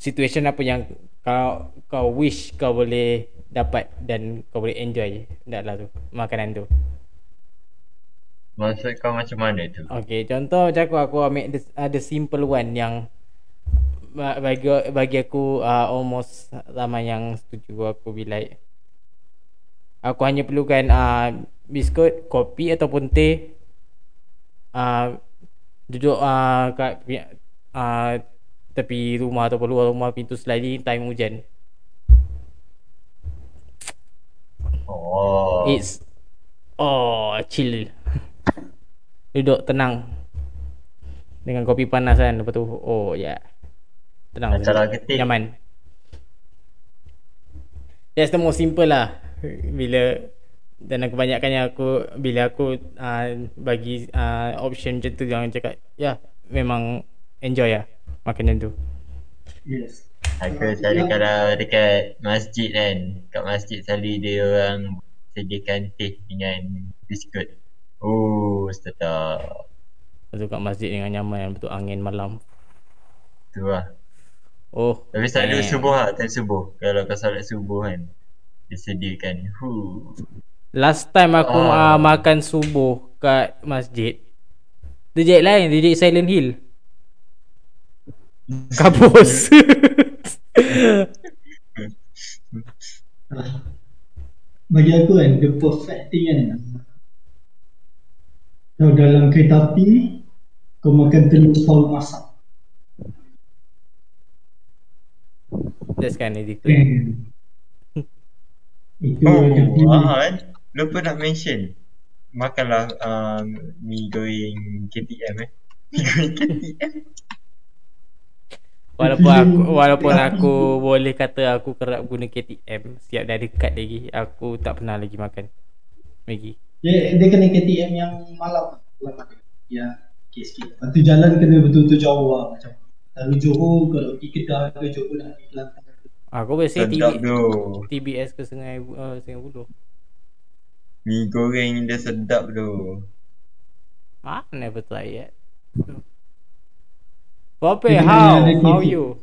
Situation apa yang kau kau wish kau boleh dapat dan kau boleh enjoy taklah tu makanan tu. Maksud kau macam mana tu? Okay, contoh macam aku aku ambil the simple one yang bagi bagi aku uh, almost ramai yang setuju aku bila aku hanya perlukan uh, biskut, kopi ataupun teh uh, duduk uh, kat uh, tepi rumah ataupun luar rumah pintu sliding time hujan. Oh. It's oh chill. Duduk tenang. Dengan kopi panas kan lepas tu oh ya. Yeah. Tenang. Macam lah duduk. ketik. Nyaman. That's the most simple lah. Bila dan kebanyakannya aku bila aku uh, bagi uh, option macam tu jangan cakap ya yeah, memang enjoy lah makanan tu. Yes. Aku selalu kalau dekat masjid kan Kat masjid selalu dia orang Sediakan teh dengan biskut Oh sedap Lepas tu kat masjid dengan nyaman betul angin malam. Tu lah Oh. Tapi selalu damn. subuh lah Time subuh Kalau kau solat subuh kan Disediakan Huh. Last time aku Oh. uh, makan subuh kat masjid. DJ lain, DJ Silent Hill. Kabus. Bagi aku kan the perfect thing kan Kau dalam kereta api Kau makan telur saus masak That's kind of. Bang. Itu Oh punya ah, kan Lupa nak mention Makanlah um, Mi goreng KTM eh Mi goreng KTM Walaupun aku walaupun aku boleh kata aku kerap guna KTM siap dah dekat lagi, aku tak pernah lagi makan Maggi. dia, dia kena KTM yang malam malam ada. Ya, okey sikit. Lepas tu jalan kena betul-betul jauh lah macam. Dari Johor kalau pergi Kedah ke Johor nak pergi Kelantan ke. Aku boleh say Sedap TB, tu. TBS ke Sungai uh, Sungai Buloh. Mi goreng dia sedap tu. Ah, never try yet. Pope, Jadi how? How you?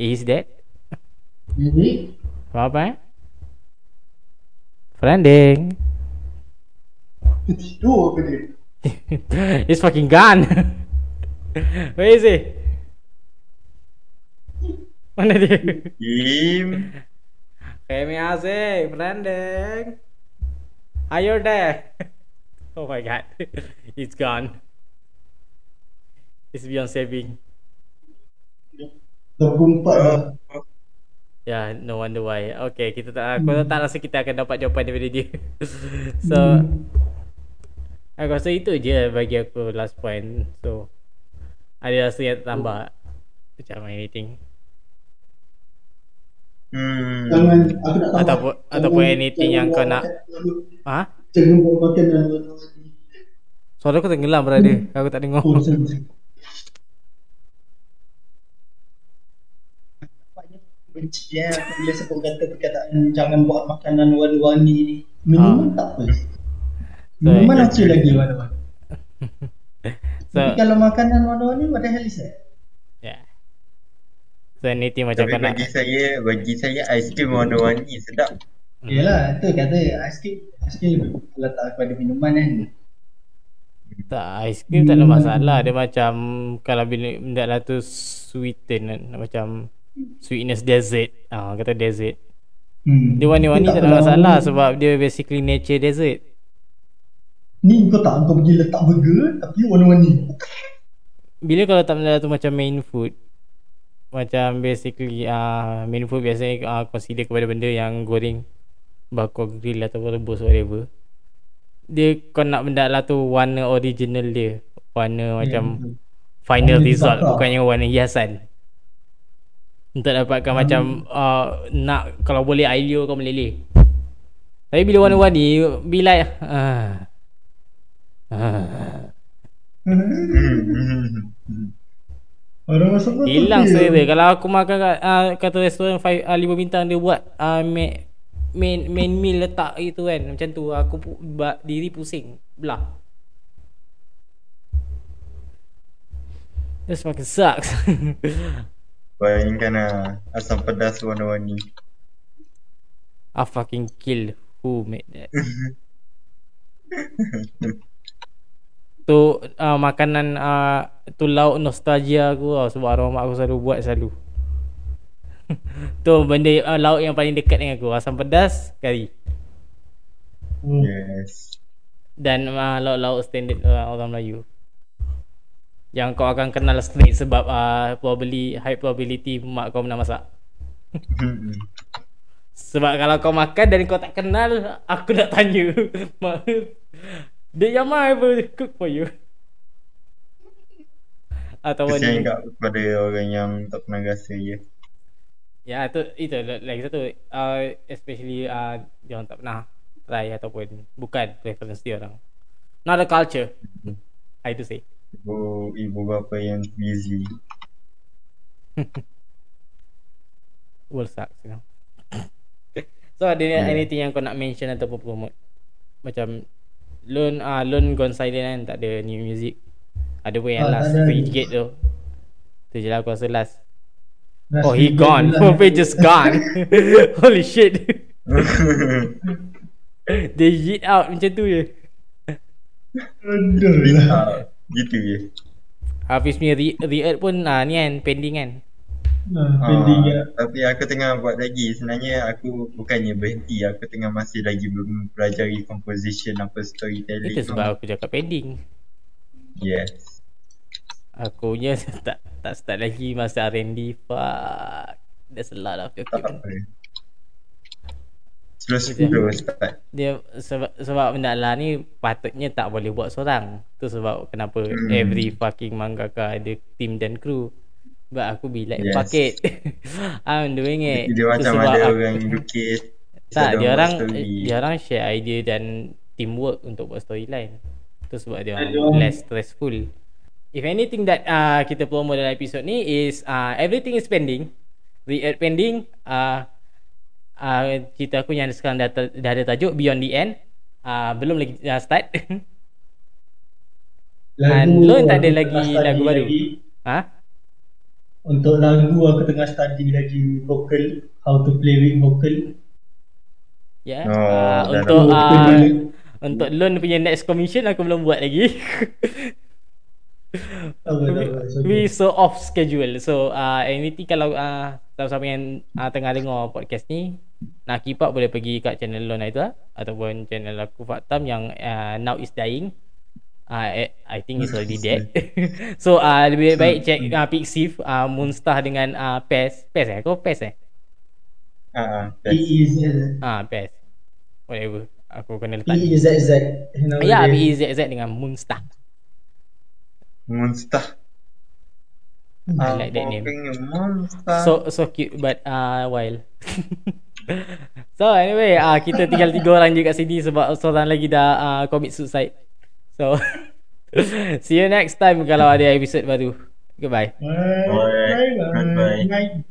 Is that? Jadi, Apa eh? Friending. tidur ke dia? He's fucking gone. Where is he? Mana dia? Im. Kami asik, friending. Are you there? Oh my god. It's gone. It's beyond saving. Empat lah. Yeah, no wonder why. Okay, kita tak aku tak rasa kita akan dapat jawapan daripada dia. so aku rasa itu je bagi aku last point. So ada rasa yang tambah macam anything Hmm. Jangan, aku nak tahu. Ataupun- Jangan- ataupun anything yang kau nak- Ha? Jangan buat makanan warna-warni. Suara aku tenggelam berada. Aku tak dengar. Oh, benci ya bila sebut kata perkataan jangan buat makanan warna-warni ni. Minuman tak apa. Minuman So, okey lagi warna-warni. So Tapi kalau makanan warna-warni what the hell is that? So anything macam Tapi kau nak bagi saya, bagi saya aiskrim warna-warni sedap. Hmm. Yelah, tu kata aiskrim aiskrim lebih letak kepada minuman kan. tak aiskrim tak ada masalah. Dia macam kalau bila benda lah tu sweeten kan. macam sweetness dessert. Ah kata dessert. Hmm. Dia warna-warni Dia tak ada masalah sebab dia basically nature dessert. Ni kau tak kau pergi letak burger tapi warna-warni. Bila kalau tak benda tu macam main food macam basically uh, main food biasanya uh, consider kepada benda yang goreng bakar grill atau rebus whatever. Dia kau nak benda lah tu warna original dia. Warna macam betul. final Warna result disaprak. bukannya warna hiasan. Untuk dapatkan macam uh, nak kalau boleh ideal kau meleleh tapi bila warna-warni bila uh, uh, Orang masuk pun Hilang okey. selera Kalau aku makan kat uh, Kata restoran 5 uh, 5 bintang Dia buat uh, main, main main meal letak itu kan Macam tu Aku pu, ba, diri pusing Belah This fucking sucks Bayangkan lah, asam pedas warna-warni. I fucking kill Who made that Tu uh, makanan uh, Tu lauk nostalgia aku tau Sebab arwah mak aku selalu buat selalu. Tu benda uh, lauk yang paling dekat dengan aku Asam pedas Kari. Hmm. Yes. Dan uh, lauk-lauk standard uh, orang Melayu. Yang kau akan kenal straight Sebab uh, probably High probability mak kau pernah masak. Sebab kalau kau makan dan kau tak kenal Aku nak tanya Did your mom ever cook for you? Atau Kesian kat kepada orang yang tak pernah rasa je. Ya tu itu lagi satu uh, especially uh, dia orang tak pernah try ataupun bukan preference dia orang. Not a culture. I do say. Ibu, ibu bapa yang busy. Will sucks you know. so ada yeah. anything yang kau nak mention ataupun promote? Macam Lon ah uh, Lon gone silent kan tak ada new music. Ada pun yang Ah, last free gate tu. Tu je lah aku rasa last. Last Oh he gone. dia Pope just gone. Holy shit. They yeet out macam tu je. Aduh lah. Ah, gitu je. Hafiz punya re- re pun ah, ni kan pending kan. Pending. Ah, tapi aku tengah buat lagi. Sebenarnya aku bukannya berhenti. Aku tengah masih lagi mempelajari composition apa storytelling. Itu sebab aku cakap pending. Yes. Aku punya tak tak start lagi masa R&D. Fuck. There's a lot of document. slow start. Dia sebab sebab benda lah ni patutnya tak boleh buat seorang. Tu sebab kenapa Hmm. every fucking mangaka ada team dan crew. But aku be like Yes. fuck it. I'm doing it. Dia Tu macam sebab ada aku- orang lukis. Tak, dia orang story. dia orang share idea dan teamwork untuk buat storyline. Tu sebab dia orang less stressful. If anything that uh, kita promo dalam episod ni is uh, everything is pending. React pending. Uh, uh, cerita aku yang sekarang dah, ter- dah ada tajuk Beyond the End. Uh, belum lagi uh, start. And Lon tak ada lagi lagu baru? lagi. ha? Untuk lagu aku tengah study lagi vocal, how to play with vocal. Ya. Yeah. Oh, uh, untuk uh, untuk Lon punya next commission aku belum buat lagi. Okay. We so off schedule. So uh, anything kalau uh, siapa-siapa yang uh, tengah dengar podcast ni nak keep up boleh pergi kat channel Lon itu lah ataupun channel aku Faktam yang uh, now is dying. Uh, I, I think it's already dead. so uh, lebih baik check uh, Pixiv, uh, Moonstar dengan uh, PES. PES eh? Kau PES eh? Ah, ah, P Z Ah, PES. Whatever. Aku kena letak. E Z Z. Nama Ya. BEZZ dengan Moonstar. Monster. I like that name. Monster. So so cute but uh wild. so anyway, uh, kita tinggal tiga orang je kat sini sebab seorang lagi dah uh, commit suicide. So see you next time kalau ada episod baru. Goodbye. Bye. Alright. Bye. Bye. Bye.